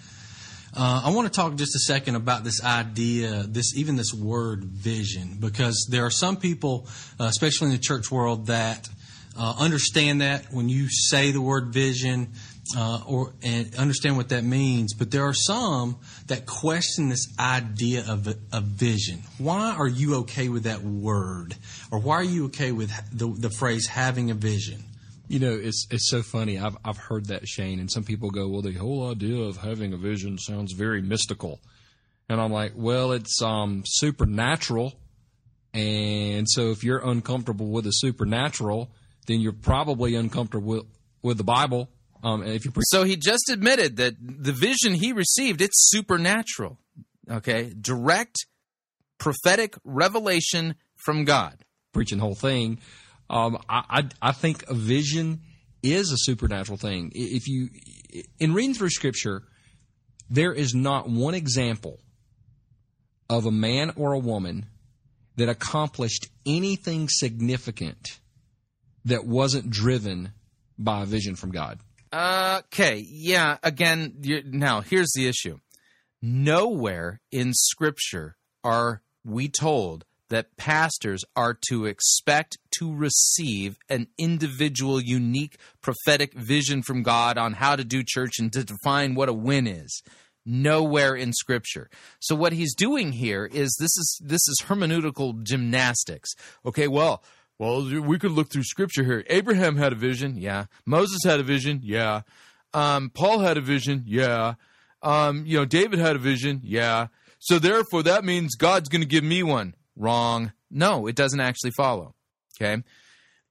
Uh, I want to talk just a second about this idea, this even this word vision, because there are some people, uh, especially in the church world, that uh, understand that when you say the word vision, uh, or and understand what that means. But there are some that question this idea of a, vision. Why are you okay with that word, or why are you okay with the, the phrase having a vision? You know, it's it's so funny. I've I've heard that Shane, and some people go, "Well, the whole idea of having a vision sounds very mystical," and I'm like, "Well, it's um supernatural, and so if you're uncomfortable with the supernatural, then you're probably uncomfortable with, with the Bible." Um, if you pre- so he just admitted that the vision he received it's supernatural, okay, direct prophetic revelation from God. Preaching the whole thing. Um, I, I, I think a vision is a supernatural thing. If you, in reading through Scripture, there is not one example of a man or a woman that accomplished anything significant that wasn't driven by a vision from God. Okay, yeah. Again, now here's the issue. Nowhere in Scripture are we told that pastors are to expect to receive an individual, unique prophetic vision from God on how to do church and to define what a win is. Nowhere in Scripture. So what he's doing here is this is this is hermeneutical gymnastics. Okay, well, well, we could look through Scripture here. Abraham had a vision, yeah. Moses had a vision, yeah. Um, Paul had a vision, yeah. Um, you know, David had a vision, yeah. So therefore, that means God's going to give me one. Wrong. No, it doesn't actually follow. Okay.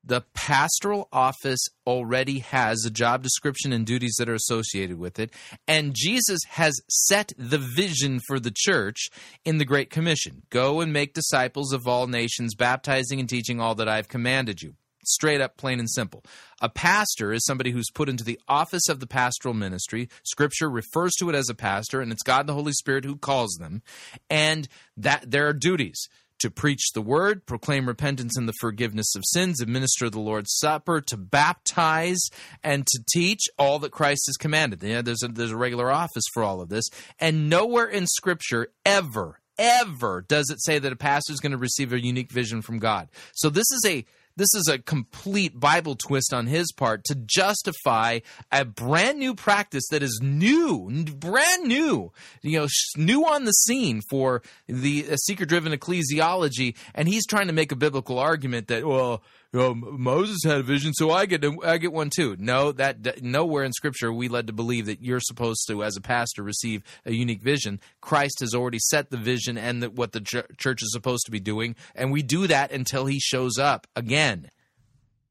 The pastoral office already has a job description and duties that are associated with it. And Jesus has set the vision for the church in the Great Commission Go and make disciples of all nations, baptizing and teaching all that I've commanded you. Straight up, plain and simple. A pastor is somebody who's put into the office of the pastoral ministry. Scripture refers to it as a pastor, and it's God the Holy Spirit who calls them. And that there are duties to preach the word, proclaim repentance and the forgiveness of sins, administer the Lord's Supper, to baptize, and to teach all that Christ has commanded. There's a, there's a regular office for all of this, and nowhere in Scripture ever, ever does it say that a pastor is going to receive a unique vision from God. So this is a this is a complete Bible twist on his part to justify a brand new practice that is new, brand new, you know, new on the scene for the uh, seeker driven ecclesiology. And he's trying to make a biblical argument that, well, know, Moses had a vision, so I get I get one too. No, that nowhere in Scripture we led to believe that you're supposed to, as a pastor, receive a unique vision. Christ has already set the vision and that what the church is supposed to be doing, and we do that until He shows up again.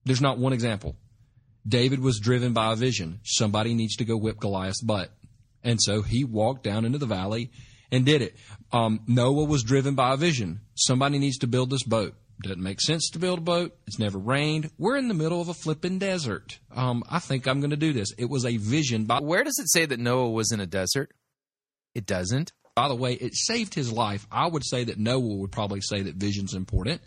There's not one example. David was driven by a vision. Somebody needs to go whip Goliath's butt, and so he walked down into the valley and did it. Um, Noah was driven by a vision. Somebody needs to build this boat. Doesn't make sense to build a boat. It's never rained. We're in the middle of a flipping desert. Um, I think I'm going to do this. It was a vision. By where does it say that Noah was in a desert? It doesn't. By the way, it saved his life. I would say that Noah would probably say that vision's important.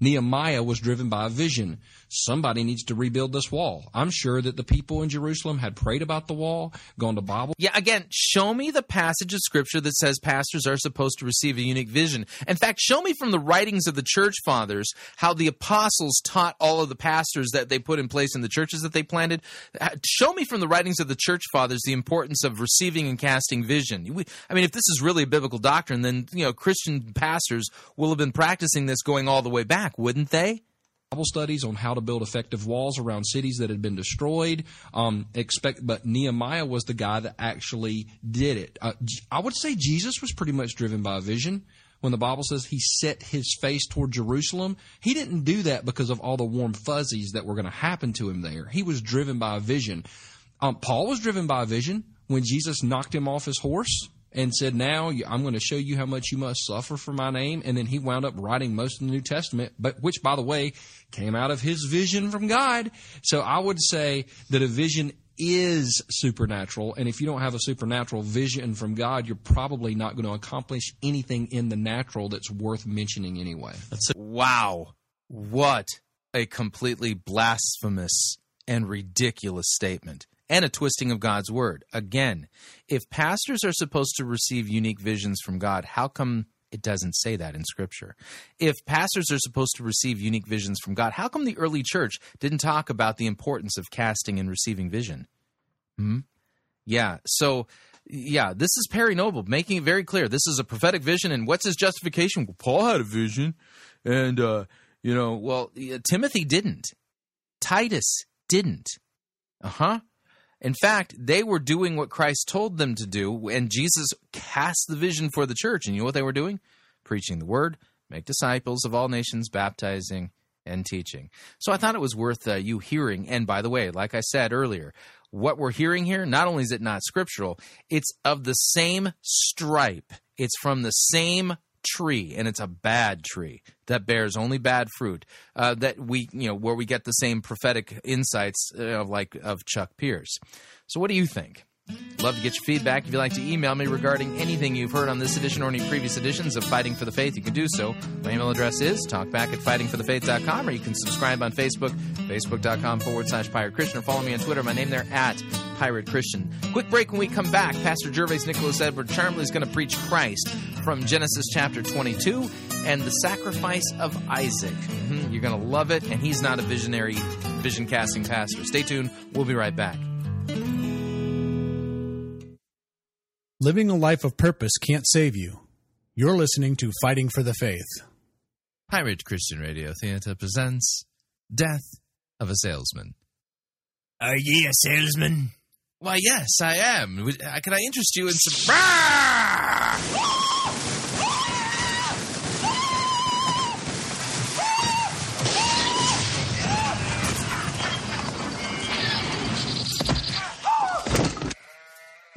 Nehemiah was driven by a vision. Somebody needs to rebuild this wall. I'm sure that the people in Jerusalem had prayed about the wall, gone to Bible. Yeah, again, show me the passage of scripture that says pastors are supposed to receive a unique vision. In fact, show me from the writings of the church fathers how the apostles taught all of the pastors that they put in place in the churches that they planted. Uh, show me from the writings of the church fathers the importance of receiving and casting vision. I mean, if this is really a biblical doctrine, then, you know, Christian pastors will have been practicing this going all the way back, wouldn't they? Bible studies on how to build effective walls around cities that had been destroyed. Um, expect, but Nehemiah was the guy that actually did it. Uh, I would say Jesus was pretty much driven by a vision. When the Bible says he set his face toward Jerusalem, he didn't do that because of all the warm fuzzies that were going to happen to him there. He was driven by a vision. Um, Paul was driven by a vision when Jesus knocked him off his horse and said, Now I'm going to show you how much you must suffer for my name. And then he wound up writing most of the New Testament, but which, by the way, came out of his vision from God. So I would say that a vision is supernatural. And if you don't have a supernatural vision from God, you're probably not going to accomplish anything in the natural that's worth mentioning anyway. Wow. What a completely blasphemous and ridiculous statement and a twisting of God's word. Again, if pastors are supposed to receive unique visions from God, how come it doesn't say that in Scripture? If pastors are supposed to receive unique visions from God, how come the early church didn't talk about the importance of casting and receiving vision? Hmm? Yeah, so yeah, this is Perry Noble making it very clear. This is a prophetic vision, and what's his justification? Well, Paul had a vision, and uh, you know, well, Timothy didn't. Titus didn't. Uh huh. In fact, they were doing what Christ told them to do, and Jesus cast the vision for the church. And you know what they were doing? Preaching the word, make disciples of all nations, baptizing and teaching. So I thought it was worth uh, you hearing. And by the way, like I said earlier, what we're hearing here, not only is it not scriptural, it's of the same stripe. It's from the same tree, and it's a bad tree that bears only bad fruit. Uh, that we, you know, where we get the same prophetic insights uh, of like of Chuck Pierce. So, what do you think? Love to get your feedback. If you'd like to email me regarding anything you've heard on this edition or any previous editions of Fighting for the Faith, you can do so. My email address is talkback at fightingforthefaith.com, or you can subscribe on Facebook, facebook.com forward slash Pirate Christian, or follow me on Twitter. My name there at Pirate Christian. Quick break when we come back. Pastor Gervase Nicholas Edward Charmley is going to preach Christ from Genesis chapter 22 and the sacrifice of Isaac. Mm-hmm. You're going to love it, and he's not a visionary, vision casting pastor. Stay tuned. We'll be right back. Living a life of purpose can't save you. You're listening to Fighting for the Faith. Pirate Christian Radio Theater presents Death of a Salesman. Are ye a salesman? Why, yes, I am. Uh, can I interest you in some.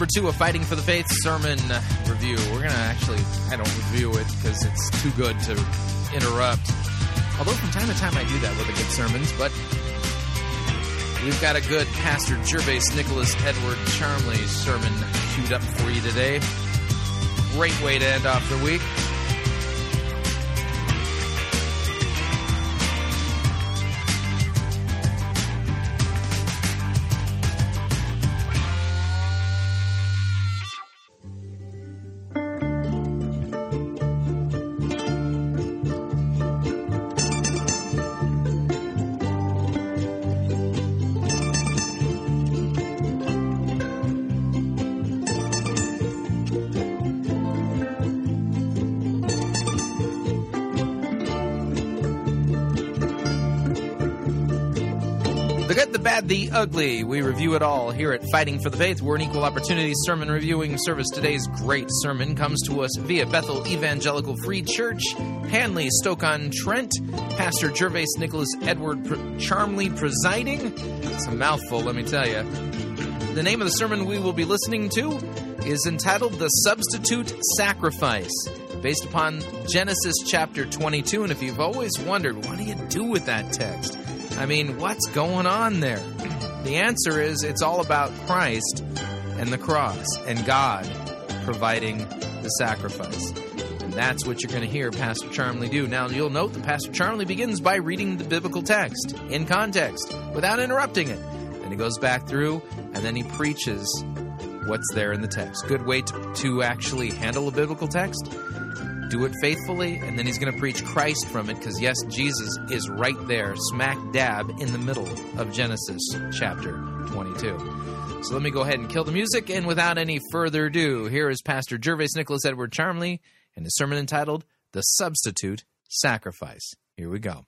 Number two of Fighting for the Faith sermon review. We're going to actually, I don't review it because it's too good to interrupt. Although from time to time I do that with the good sermons, but we've got a good Pastor Gervase Nicholas Edward Charmley sermon queued up for you today. Great way to end off the week. Ugly. We review it all here at Fighting for the Faith. We're an equal opportunity sermon reviewing service. Today's great sermon comes to us via Bethel Evangelical Free Church, Hanley, Stoke on Trent. Pastor Gervase Nicholas Edward Charmley presiding. It's a mouthful, let me tell you. The name of the sermon we will be listening to is entitled The Substitute Sacrifice, based upon Genesis chapter 22. And if you've always wondered, what do you do with that text? I mean, what's going on there? The answer is it's all about Christ and the cross and God providing the sacrifice. And that's what you're going to hear Pastor Charmley do. Now, you'll note that Pastor Charmley begins by reading the biblical text in context without interrupting it. Then he goes back through and then he preaches what's there in the text. Good way to, to actually handle a biblical text. Do it faithfully, and then he's going to preach Christ from it because, yes, Jesus is right there, smack dab in the middle of Genesis chapter 22. So let me go ahead and kill the music, and without any further ado, here is Pastor Gervase Nicholas Edward Charmley and his sermon entitled The Substitute Sacrifice. Here we go.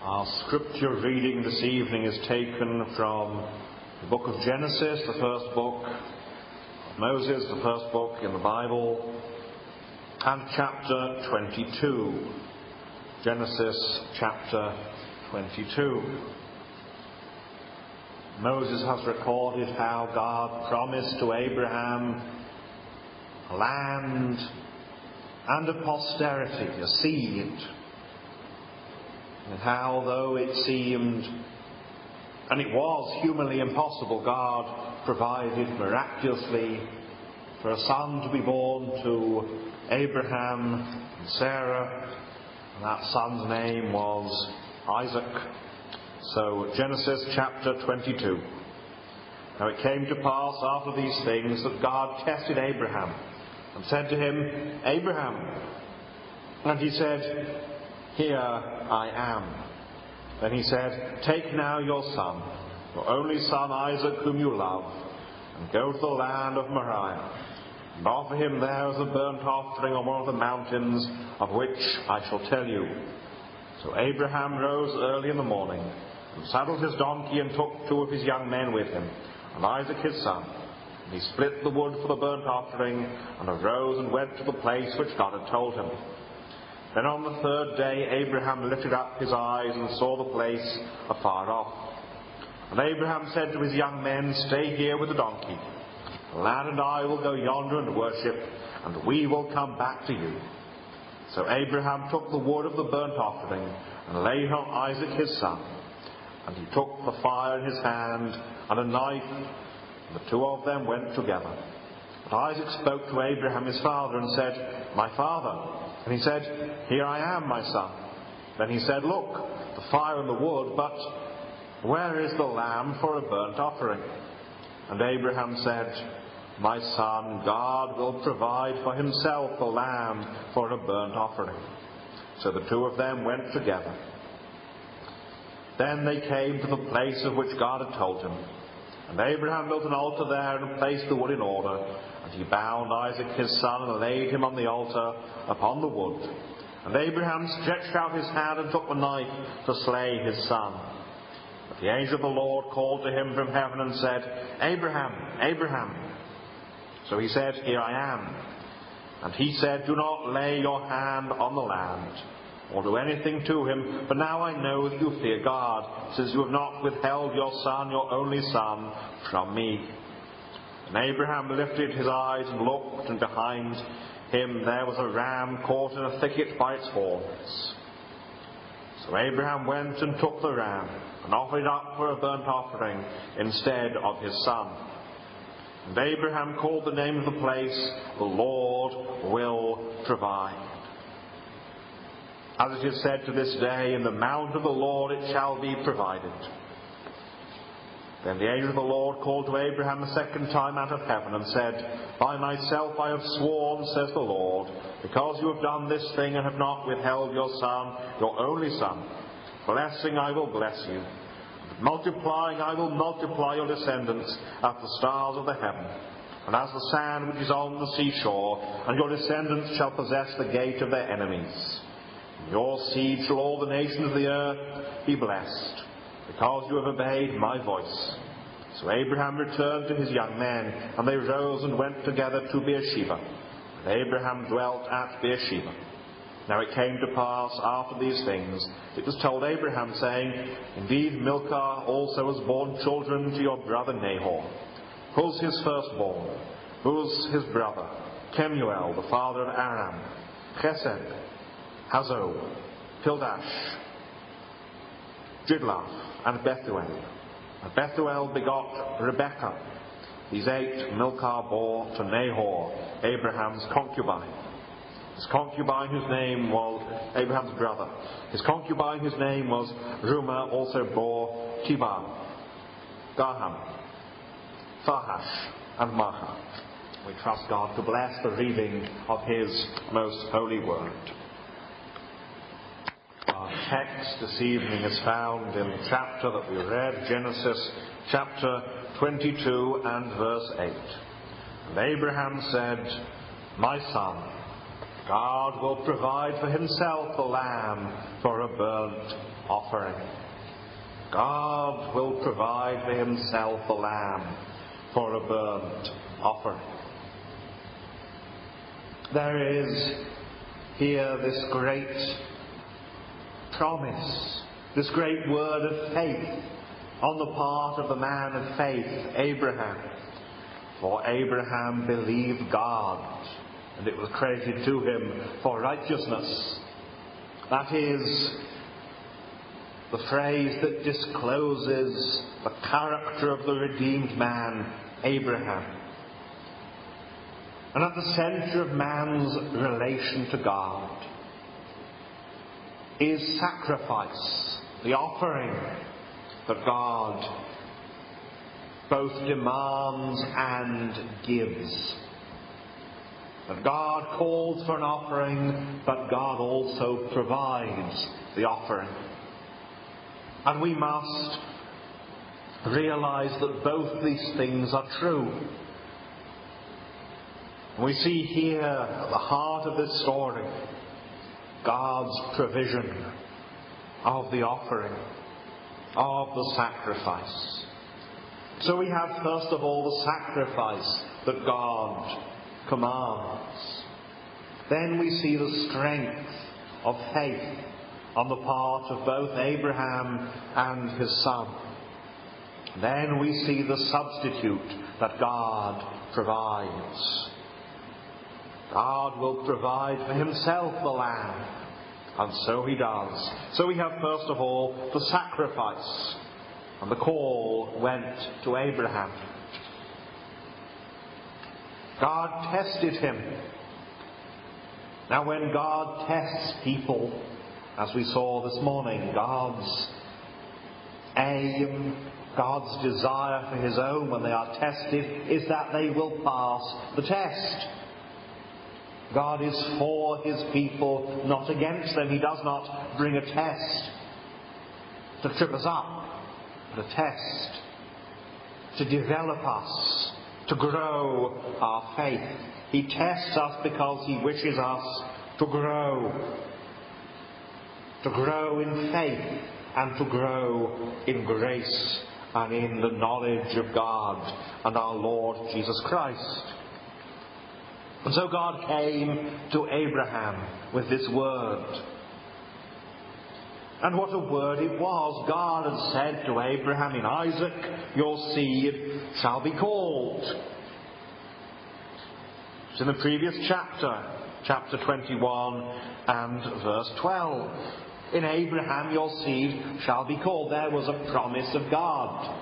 Our scripture reading this evening is taken from the book of Genesis, the first book Moses, the first book in the Bible, and chapter 22. Genesis chapter 22. Moses has recorded how God promised to Abraham a land and a posterity, a seed, and how, though it seemed, and it was humanly impossible, God provided miraculously for a son to be born to Abraham and Sarah, and that son's name was Isaac. So, Genesis chapter 22. Now it came to pass after these things that God tested Abraham and said to him, Abraham. And he said, Here I am. Then he said, Take now your son, your only son Isaac, whom you love, and go to the land of Moriah, and offer him there as a burnt offering on one of the mountains of which I shall tell you. So Abraham rose early in the morning, and saddled his donkey, and took two of his young men with him, and Isaac his son. And he split the wood for the burnt offering, and arose and went to the place which God had told him. Then on the third day Abraham lifted up his eyes and saw the place afar off. And Abraham said to his young men, Stay here with the donkey. Lad and I will go yonder and worship, and we will come back to you. So Abraham took the wood of the burnt offering and laid on Isaac his son. And he took the fire in his hand and a knife, and the two of them went together. But Isaac spoke to Abraham his father and said, My father. And he said, Here I am, my son. Then he said, Look, the fire and the wood, but where is the lamb for a burnt offering? And Abraham said, My son, God will provide for himself a lamb for a burnt offering. So the two of them went together. Then they came to the place of which God had told him. And Abraham built an altar there and placed the wood in order. And he bound Isaac his son and laid him on the altar upon the wood. And Abraham stretched out his hand and took the knife to slay his son. But the angel of the Lord called to him from heaven and said, Abraham, Abraham. So he said, Here I am. And he said, Do not lay your hand on the land, or do anything to him, for now I know that you fear God, since you have not withheld your son, your only son, from me. And Abraham lifted his eyes and looked, and behind him there was a ram caught in a thicket by its horns. So Abraham went and took the ram, and offered it up for a burnt offering instead of his son. And Abraham called the name of the place, The Lord Will Provide. As it is said to this day, In the mount of the Lord it shall be provided. Then the angel of the Lord called to Abraham a second time out of heaven and said, By myself I have sworn, says the Lord, because you have done this thing and have not withheld your son, your only son. Blessing I will bless you. Multiplying I will multiply your descendants as the stars of the heaven, and as the sand which is on the seashore, and your descendants shall possess the gate of their enemies. In your seed shall all the nations of the earth be blessed because you have obeyed my voice. So Abraham returned to his young men, and they rose and went together to Beersheba. And Abraham dwelt at Beersheba. Now it came to pass after these things, it was told Abraham, saying, Indeed, Milcah also has borne children to your brother Nahor. Huz his firstborn? Who's his brother? Kemuel, the father of Aram, Chesed, Hazo, Pildash, Jidlaph, and Bethuel. And Bethuel begot Rebekah. These eight Milcah bore to Nahor, Abraham's concubine. His concubine, whose name was Abraham's brother. His concubine, whose name was Reumah, also bore Tibah, Gaham, Thahash, and Maachah. We trust God to bless the reading of His most holy word. Our text this evening is found in the chapter that we read, Genesis chapter 22 and verse 8. And Abraham said, My son, God will provide for himself a lamb for a burnt offering. God will provide for himself a lamb for a burnt offering. There is here this great promise, this great word of faith on the part of the man of faith, Abraham. For Abraham believed God, and it was credited to him for righteousness. That is the phrase that discloses the character of the redeemed man, Abraham. And at the centre of man's relation to God is sacrifice, the offering that God both demands and gives. God calls for an offering, but God also provides the offering. And we must realize that both these things are true. We see here at the heart of this story God's provision of the offering, of the sacrifice. So we have first of all the sacrifice that God commands. Then we see the strength of faith on the part of both Abraham and his son. Then we see the substitute that God provides. God will provide for himself the lamb, and so he does. So we have first of all the sacrifice, and the call went to Abraham. God tested him. Now, when God tests people, as we saw this morning, God's aim, God's desire for His own when they are tested is that they will pass the test. God is for His people, not against them. He does not bring a test to trip us up, but a test to develop us, to grow our faith. He tests us because He wishes us to grow, to grow in faith and to grow in grace and in the knowledge of God and our Lord Jesus Christ. And so God came to Abraham with this word. And what a word it was. God had said to Abraham, In Isaac your seed shall be called. It's in the previous chapter, chapter 21 and verse 12. In Abraham your seed shall be called. There was a promise of God.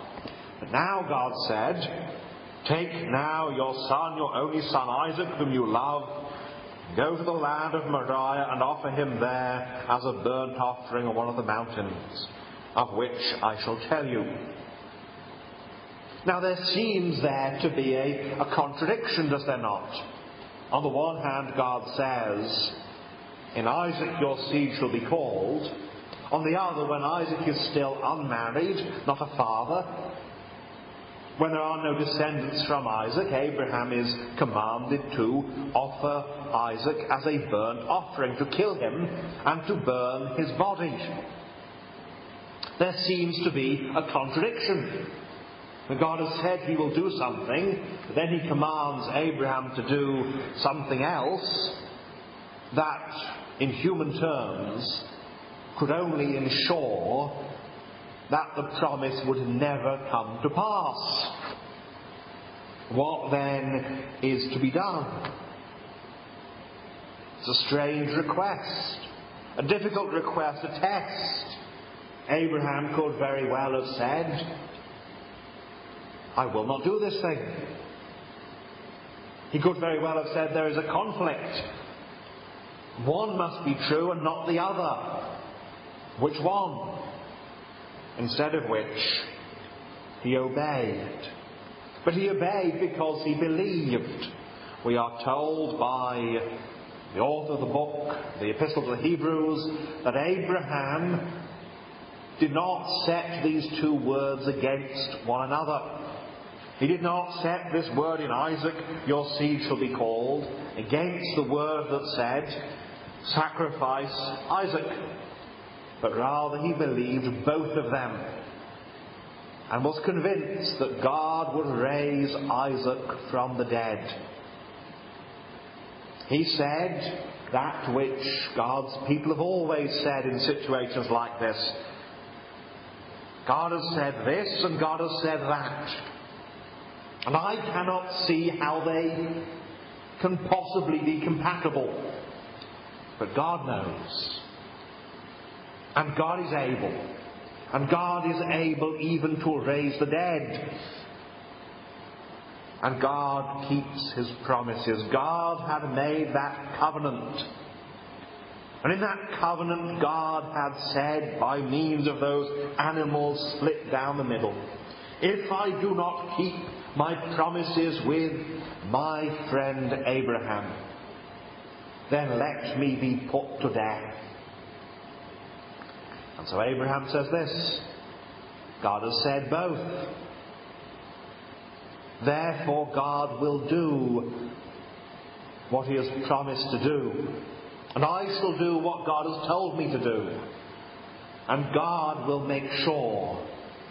But now God said, Take now your son, your only son Isaac, whom you love, go to the land of Moriah and offer him there as a burnt offering on one of the mountains, of which I shall tell you. Now there seems there to be a, a contradiction, does there not? On the one hand, God says, In Isaac your seed shall be called. On the other, when Isaac is still unmarried, not a father, when there are no descendants from Isaac, Abraham is commanded to offer Isaac as a burnt offering, to kill him and to burn his body. There seems to be a contradiction. God has said he will do something, but then he commands Abraham to do something else that, in human terms, could only ensure that the promise would never come to pass. What then is to be done? It's a strange request, a difficult request, a test. Abraham could very well have said, I will not do this thing. He could very well have said, There is a conflict. One must be true and not the other. Which one? Instead of which, he obeyed. But he obeyed because he believed. We are told by the author of the book, the Epistle to the Hebrews, that Abraham did not set these two words against one another. He did not set this word in Isaac, your seed shall be called, against the word that said, sacrifice Isaac. But rather he believed both of them and was convinced that God would raise Isaac from the dead. He said that which God's people have always said in situations like this. God has said this and God has said that. And I cannot see how they can possibly be compatible. But God knows. And God is able. And God is able even to raise the dead. And God keeps his promises. God had made that covenant. And in that covenant, God had said, by means of those animals split down the middle, if I do not keep my promises with my friend Abraham, then let me be put to death. And so Abraham says this God has said both. Therefore, God will do what He has promised to do. And I shall do what God has told me to do. And God will make sure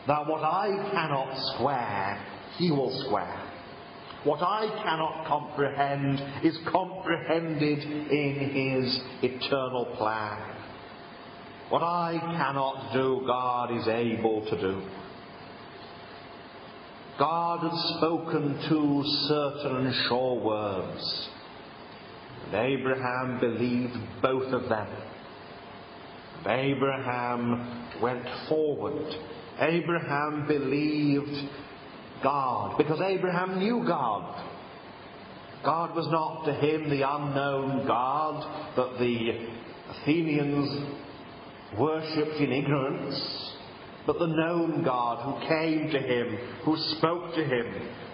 that what I cannot square, He will square. What I cannot comprehend is comprehended in His eternal plan. What I cannot do, God is able to do. God had spoken two certain and sure words. And Abraham believed both of them. And Abraham went forward. Abraham believed God because Abraham knew God. God was not to him the unknown God that the Athenians worshipped in ignorance but the known God who came to him, who spoke to him,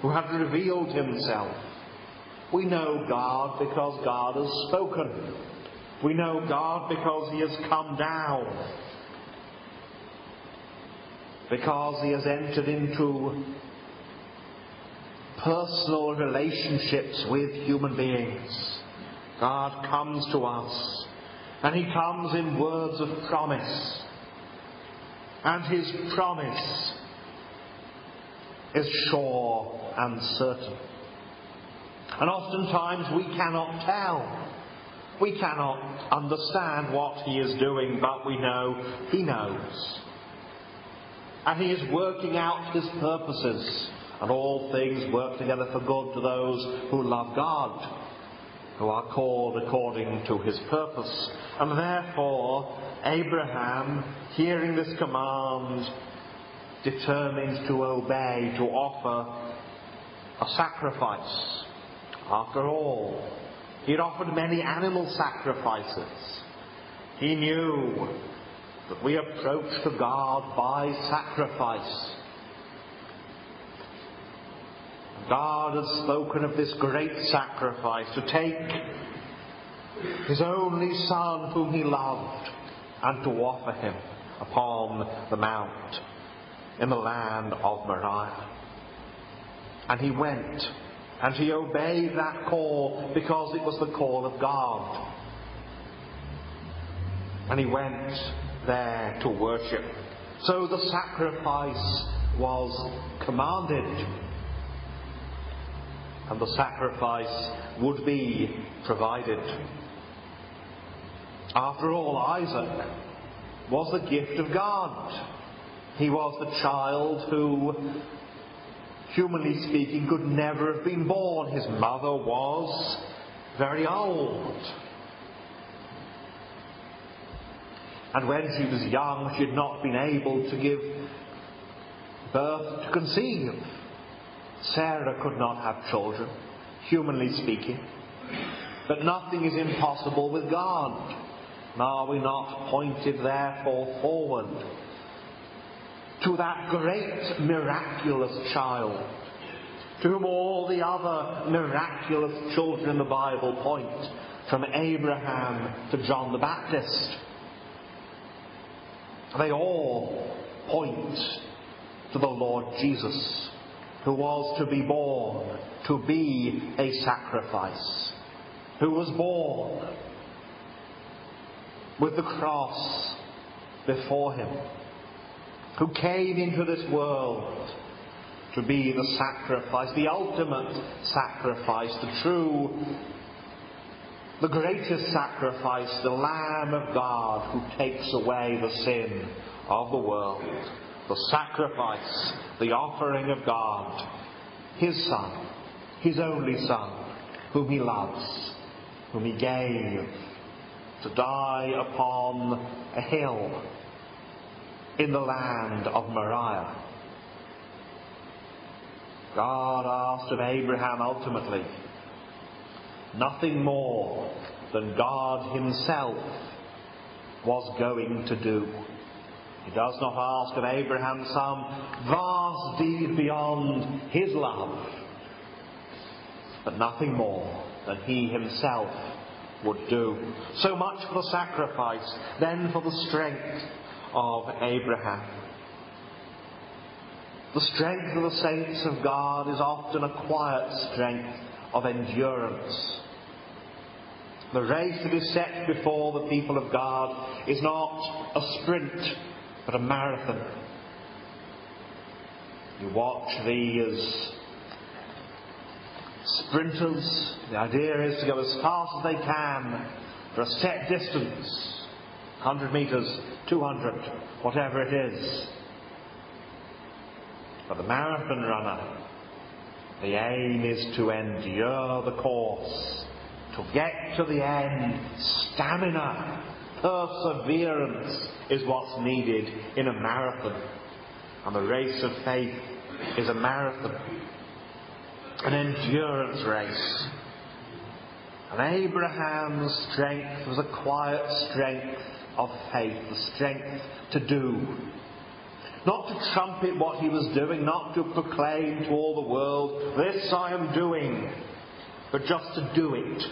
who had revealed himself. We know God because God has spoken. We know God because he has come down. Because he has entered into personal relationships with human beings. God comes to us, and he comes in words of promise and his promise is sure and certain. And oftentimes we cannot tell. We cannot understand what he is doing, but we know he knows. And he is working out his purposes, and all things work together for good to those who love God, who are called according to his purpose. And therefore, Abraham, hearing this command, determines to obey, to offer a sacrifice. After all, he had offered many animal sacrifices. He knew that we approach to God by sacrifice. God has spoken of this great sacrifice to take his only Son, whom he loved, and to offer him upon the mount in the land of Moriah. And he went and he obeyed that call because it was the call of God. And he went there to worship. So the sacrifice was commanded. And the sacrifice would be provided. After all, Isaac was the gift of God. He was the child who, humanly speaking, could never have been born. His mother was very old. And when she was young, she had not been able to give birth to conceive. Sarah could not have children, humanly speaking. But nothing is impossible with God. Are we not pointed therefore forward to that great miraculous child, to whom all the other miraculous children in the Bible point, from Abraham to John the Baptist? They all point to the Lord Jesus, who was to be born, to be a sacrifice, who was born with the cross before him, who came into this world to be the sacrifice, the ultimate sacrifice, the true, the greatest sacrifice, the Lamb of God who takes away the sin of the world, the sacrifice, the offering of God, His Son, His only Son, whom He loves, whom He gave to die upon a hill in the land of Moriah. God asked of Abraham ultimately nothing more than God Himself was going to do. He does not ask of Abraham some vast deed beyond his love, but nothing more than He Himself would do. So much for the sacrifice, then for the strength of Abraham. The strength of the saints of God is often a quiet strength of endurance. The race that is set before the people of God is not a sprint, but a marathon. You watch these sprinters, the idea is to go as fast as they can for a set distance 100 metres, 200, whatever it is. For the marathon runner, the aim is to endure the course, to get to the end. Stamina, perseverance is what's needed in a marathon. And the race of faith is a marathon, an endurance race. And Abraham's strength was a quiet strength of faith, the strength to do. Not to trumpet what he was doing, not to proclaim to all the world, this I am doing, but just to do it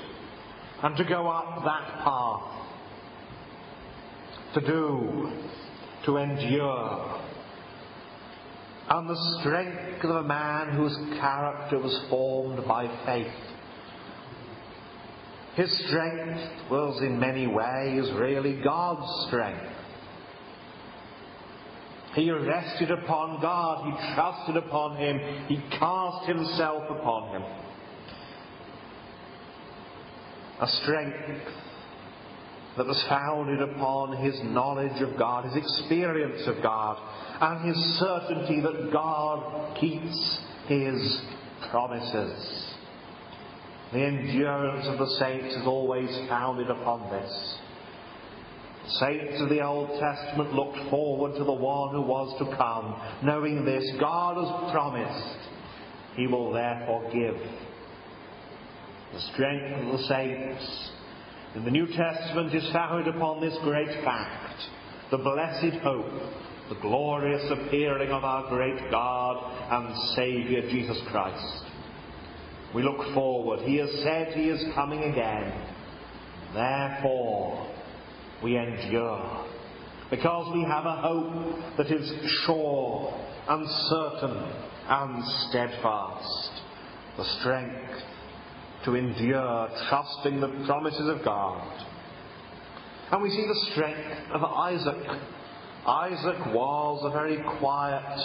and to go up that path. To do, to endure. And the strength of a man whose character was formed by faith. His strength was in many ways really God's strength. He rested upon God, he trusted upon Him, he cast himself upon Him. A strength that was founded upon his knowledge of God, his experience of God, and his certainty that God keeps his promises. The endurance of the saints is always founded upon this. Saints of the Old Testament looked forward to the one who was to come, knowing this God has promised, he will therefore give. The strength of the saints in the New Testament is founded upon this great fact the blessed hope, the glorious appearing of our great God and Saviour Jesus Christ. We look forward. He has said He is coming again. Therefore, we endure. Because we have a hope that is sure and certain and steadfast. The strength to endure, trusting the promises of God. And we see the strength of Isaac. Isaac was a very quiet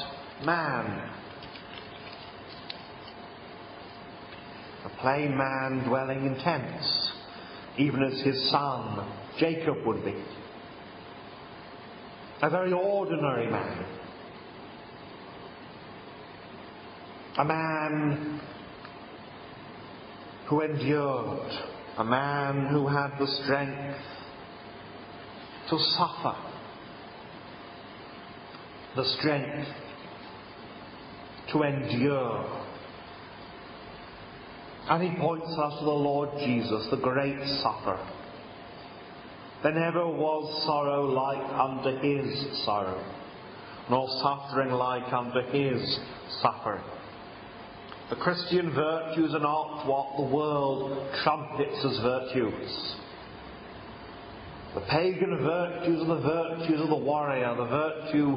man. A plain man dwelling in tents, even as his son Jacob would be. A very ordinary man. A man who endured, a man who had the strength to suffer, the strength to endure. And he points us to the Lord Jesus, the great sufferer. There never was sorrow like unto his sorrow, nor suffering like unto his suffering. The Christian virtues are not what the world trumpets as virtues. The pagan virtues are the virtues of the warrior, the virtue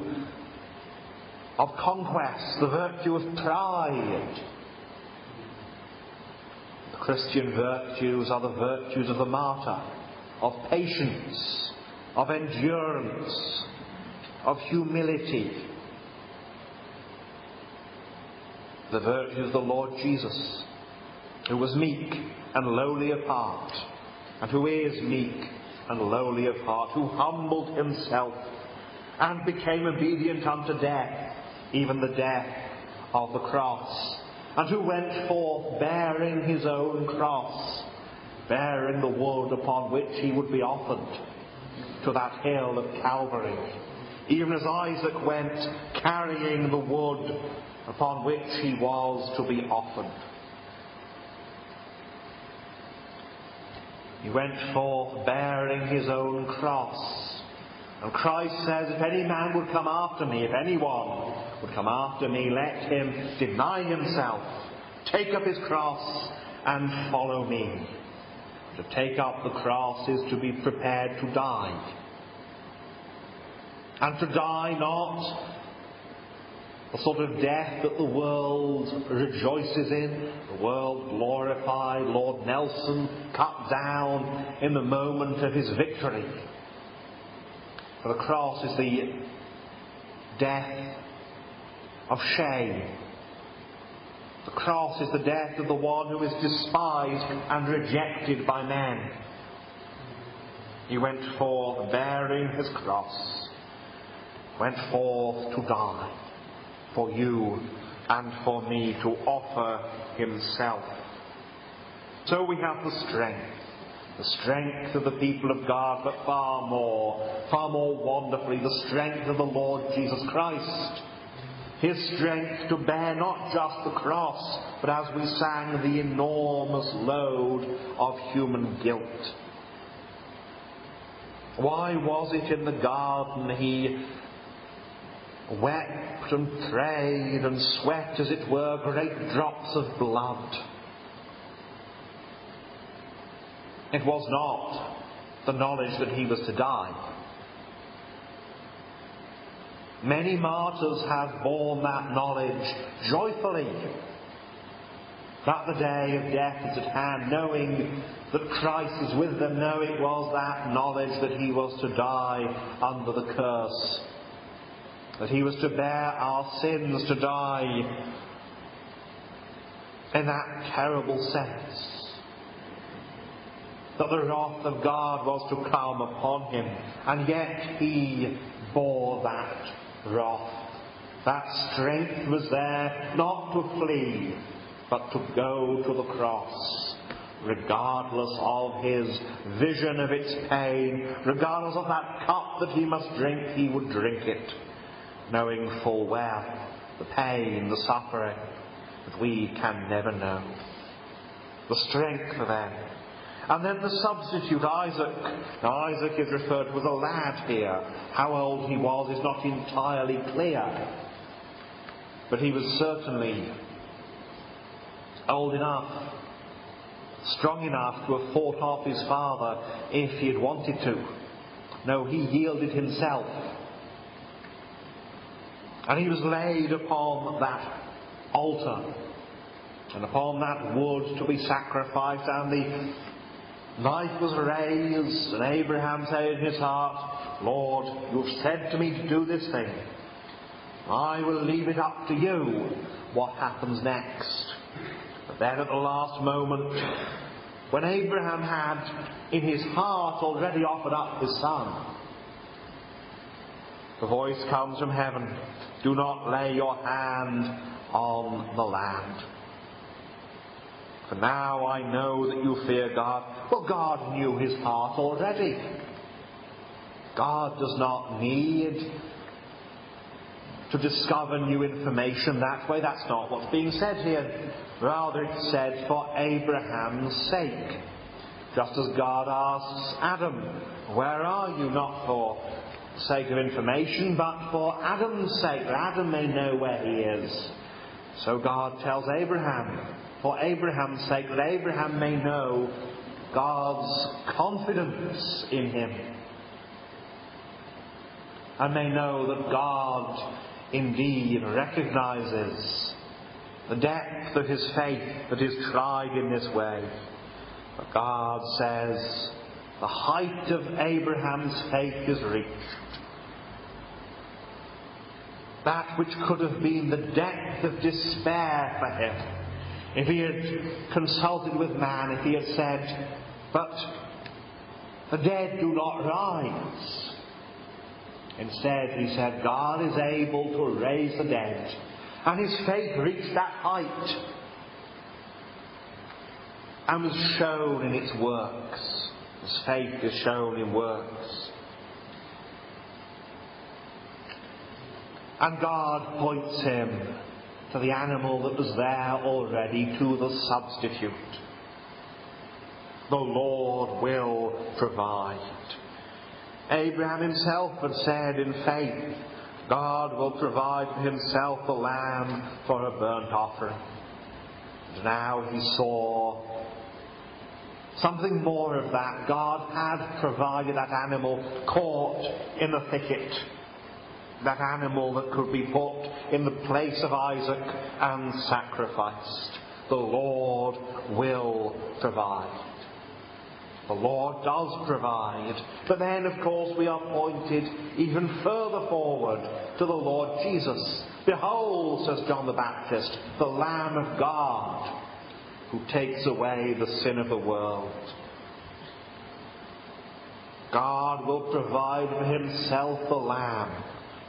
of conquest, the virtue of pride. The Christian virtues are the virtues of the martyr, of patience, of endurance, of humility, the virtue of the Lord Jesus, who was meek and lowly of heart, and who is meek and lowly of heart, who humbled himself and became obedient unto death, even the death of the cross, and who went forth bearing his own cross, bearing the wood upon which he would be offered to that hill of Calvary, even as Isaac went carrying the wood upon which he was to be offered. He went forth bearing his own cross. And Christ says, If any man would come after me, if anyone would come after me, let him deny himself, take up his cross, and follow me. To take up the cross is to be prepared to die. And to die not the sort of death that the world rejoices in, the world glorified, Lord Nelson cut down in the moment of his victory. For the cross is the death of shame. The cross is the death of the one who is despised and rejected by men. He went forth bearing his cross, went forth to die for you and for me, to offer himself. So we have the strength, the strength of the people of God, but far more, far more wonderfully, the strength of the Lord Jesus Christ his strength to bear not just the cross, but as we sang, the enormous load of human guilt. Why was it in the garden he wept and prayed and sweat, as it were, great drops of blood? It was not the knowledge that he was to die. Many martyrs have borne that knowledge joyfully. That the day of death is at hand, knowing that Christ is with them, know it was that knowledge that he was to die under the curse, that he was to bear our sins, to die in that terrible sense, that the wrath of God was to come upon him, and yet he bore that wrath. That strength was there not to flee, but to go to the cross, regardless of his vision of its pain, regardless of that cup that he must drink, he would drink it, knowing full well the pain, the suffering that we can never know. The strength then and then the substitute, Isaac. Now, Isaac is referred to as a lad here. How old he was is not entirely clear. But he was certainly old enough, strong enough to have fought off his father if he had wanted to. No, he yielded himself. And he was laid upon that altar and upon that wood to be sacrificed, and the knife was raised, and Abraham said in his heart, Lord, you've said to me to do this thing. I will leave it up to you what happens next. But then at the last moment, when Abraham had in his heart already offered up his son, the voice comes from heaven, do not lay your hand on the land. For now I know that you fear God. Well, God knew his heart already. God does not need to discover new information that way. That's not what's being said here. Rather, it's said for Abraham's sake. Just as God asks Adam, Where are you? Not for sake of information, but for Adam's sake, that Adam may know where he is. So God tells Abraham, for Abraham's sake, that Abraham may know God's confidence in him and may know that God indeed recognizes the depth of his faith that is tried in this way. But God says, the height of Abraham's faith is reached. That which could have been the depth of despair for him if he had consulted with man, if he had said, But the dead do not rise. Instead, he said, God is able to raise the dead. And his faith reached that height and was shown in its works. His faith is shown in works. And God points him to the animal that was there already, to the substitute. The Lord will provide. Abraham himself had said in faith, God will provide for himself a lamb for a burnt offering. And now he saw Something more of that. God had provided that animal caught in the thicket. That animal that could be put in the place of Isaac and sacrificed. The Lord will provide. The Lord does provide. But then, of course, we are pointed even further forward to the Lord Jesus. Behold, says John the Baptist, the Lamb of God who takes away the sin of the world. God will provide for himself a Lamb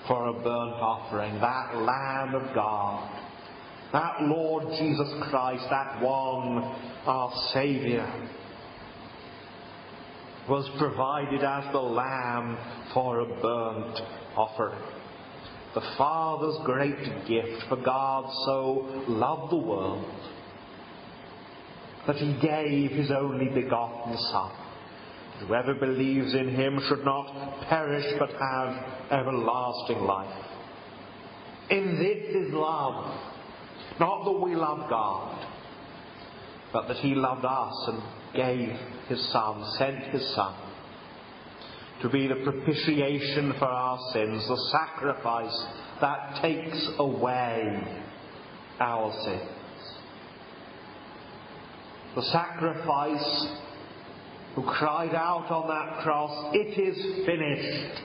for a burnt offering, that Lamb of God, that Lord Jesus Christ, that one, our Saviour was provided as the lamb for a burnt offering. The Father's great gift, for God so loved the world that he gave his only begotten Son. Whoever believes in him should not perish but have everlasting life. In this is love, not that we love God, but that he loved us and gave his Son, sent his Son to be the propitiation for our sins, the sacrifice that takes away our sins. The sacrifice who cried out on that cross, It is finished.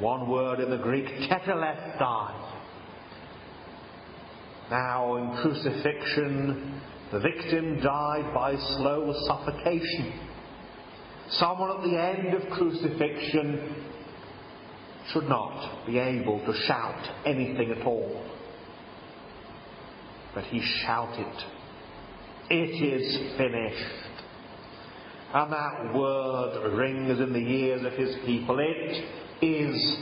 One word in the Greek, tetelestai. Now in crucifixion, the victim died by slow suffocation. Someone at the end of crucifixion should not be able to shout anything at all. But he shouted, It is finished. And that word rings in the ears of his people. It is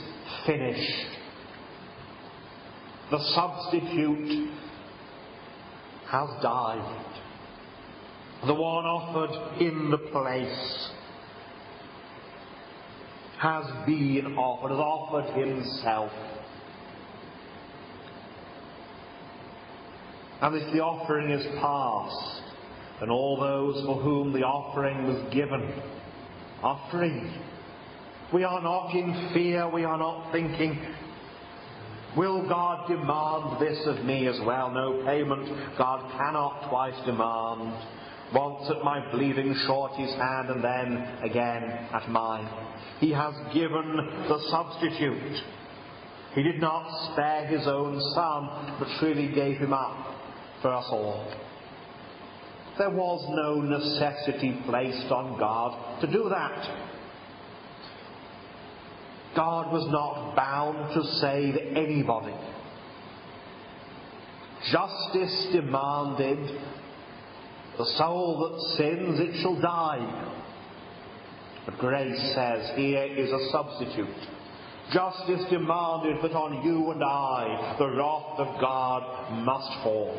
finished. The substitute has died. The one offered in the place has been offered, has offered himself. And if the offering is past, then all those for whom the offering was given are free. We are not in fear, we are not thinking, Will God demand this of me as well? No payment God cannot twice demand. Once at my bleeding Surety's hand and then again at mine. He has given the substitute. He did not spare his own son, but freely gave him up for us all. There was no necessity placed on God to do that. God was not bound to save anybody. Justice demanded the soul that sins, it shall die. But grace says, here is a substitute. Justice demanded that on you and I the wrath of God must fall.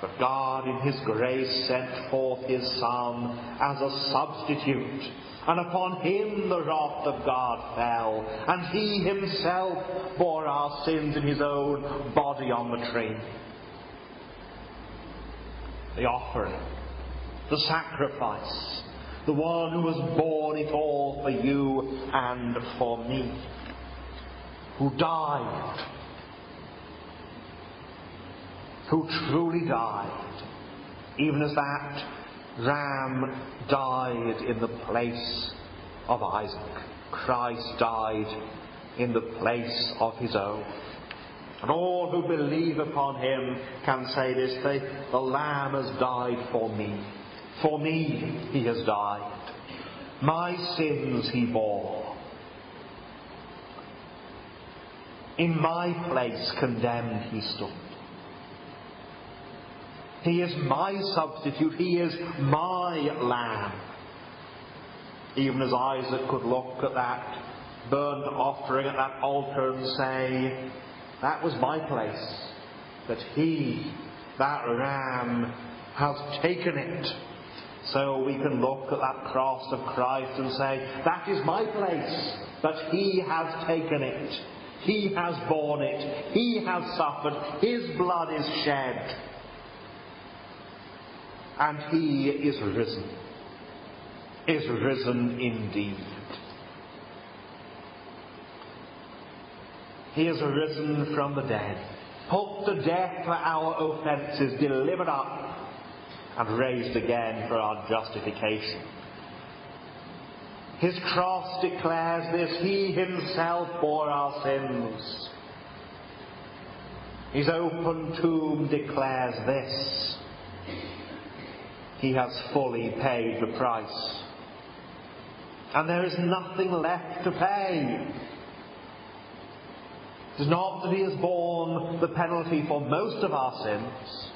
But God, in His grace, sent forth His Son as a substitute and upon him the wrath of God fell, and he himself bore our sins in his own body on the tree. The offering, the sacrifice, the one who has borne it all for you and for me, who died, who truly died, even as that ram died in the place of Isaac. Christ died in the place of his own. And all who believe upon him can say this they, the Lamb has died for me. For me he has died. My sins he bore. In my place condemned he stood. He is my substitute. He is my lamb. Even as Isaac could look at that burnt offering at that altar and say, That was my place. That he, that ram, has taken it. So we can look at that cross of Christ and say, That is my place. That he has taken it. He has borne it. He has suffered. His blood is shed and he is risen. Is risen indeed. He is risen from the dead, put to death for our offences, delivered up, and raised again for our justification. His cross declares this. He himself bore our sins. His open tomb declares this. He has fully paid the price. And there is nothing left to pay. It is not that he has borne the penalty for most of our sins,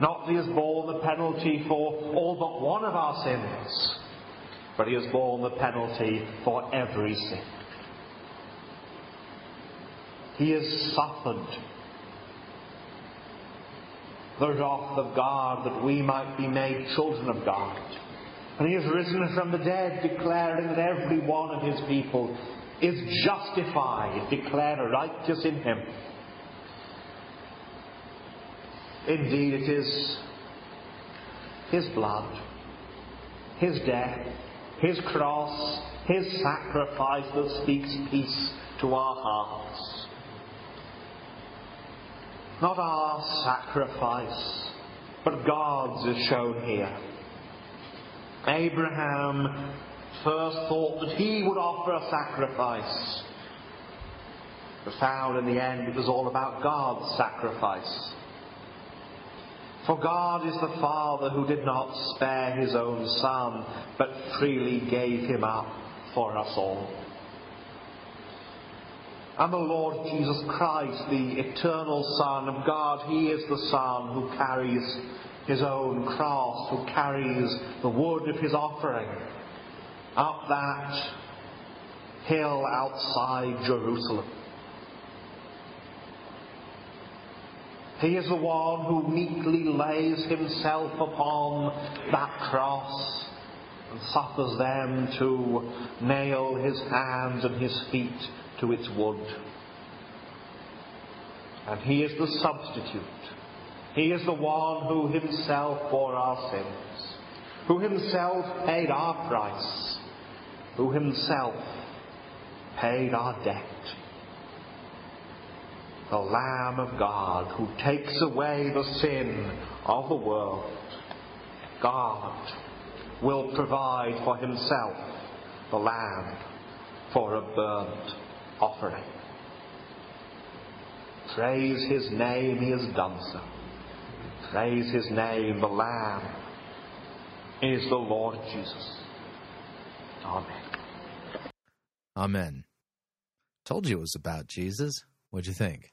not that he has borne the penalty for all but one of our sins, but he has borne the penalty for every sin. He has suffered the wrath of God that we might be made children of God. And he has risen from the dead, declaring that every one of his people is justified, declared righteous in him. Indeed, it is his blood, his death, his cross, his sacrifice that speaks peace to our hearts. Not our sacrifice, but God's is shown here. Abraham first thought that he would offer a sacrifice, but found in the end it was all about God's sacrifice. For God is the Father who did not spare his own Son, but freely gave him up for us all. And the Lord Jesus Christ, the eternal Son of God, He is the Son who carries His own cross, who carries the wood of His offering up that hill outside Jerusalem. He is the one who meekly lays himself upon that cross and suffers them to nail his hands and his feet to its wood. And he is the substitute. He is the one who himself bore our sins, who himself paid our price, who himself paid our debt. The Lamb of God who takes away the sin of the world. God will provide for himself the lamb for a burnt offering. Praise his name, he has done so. Praise his name, the Lamb is the Lord Jesus. Amen. Amen. Told you it was about Jesus. What'd you think?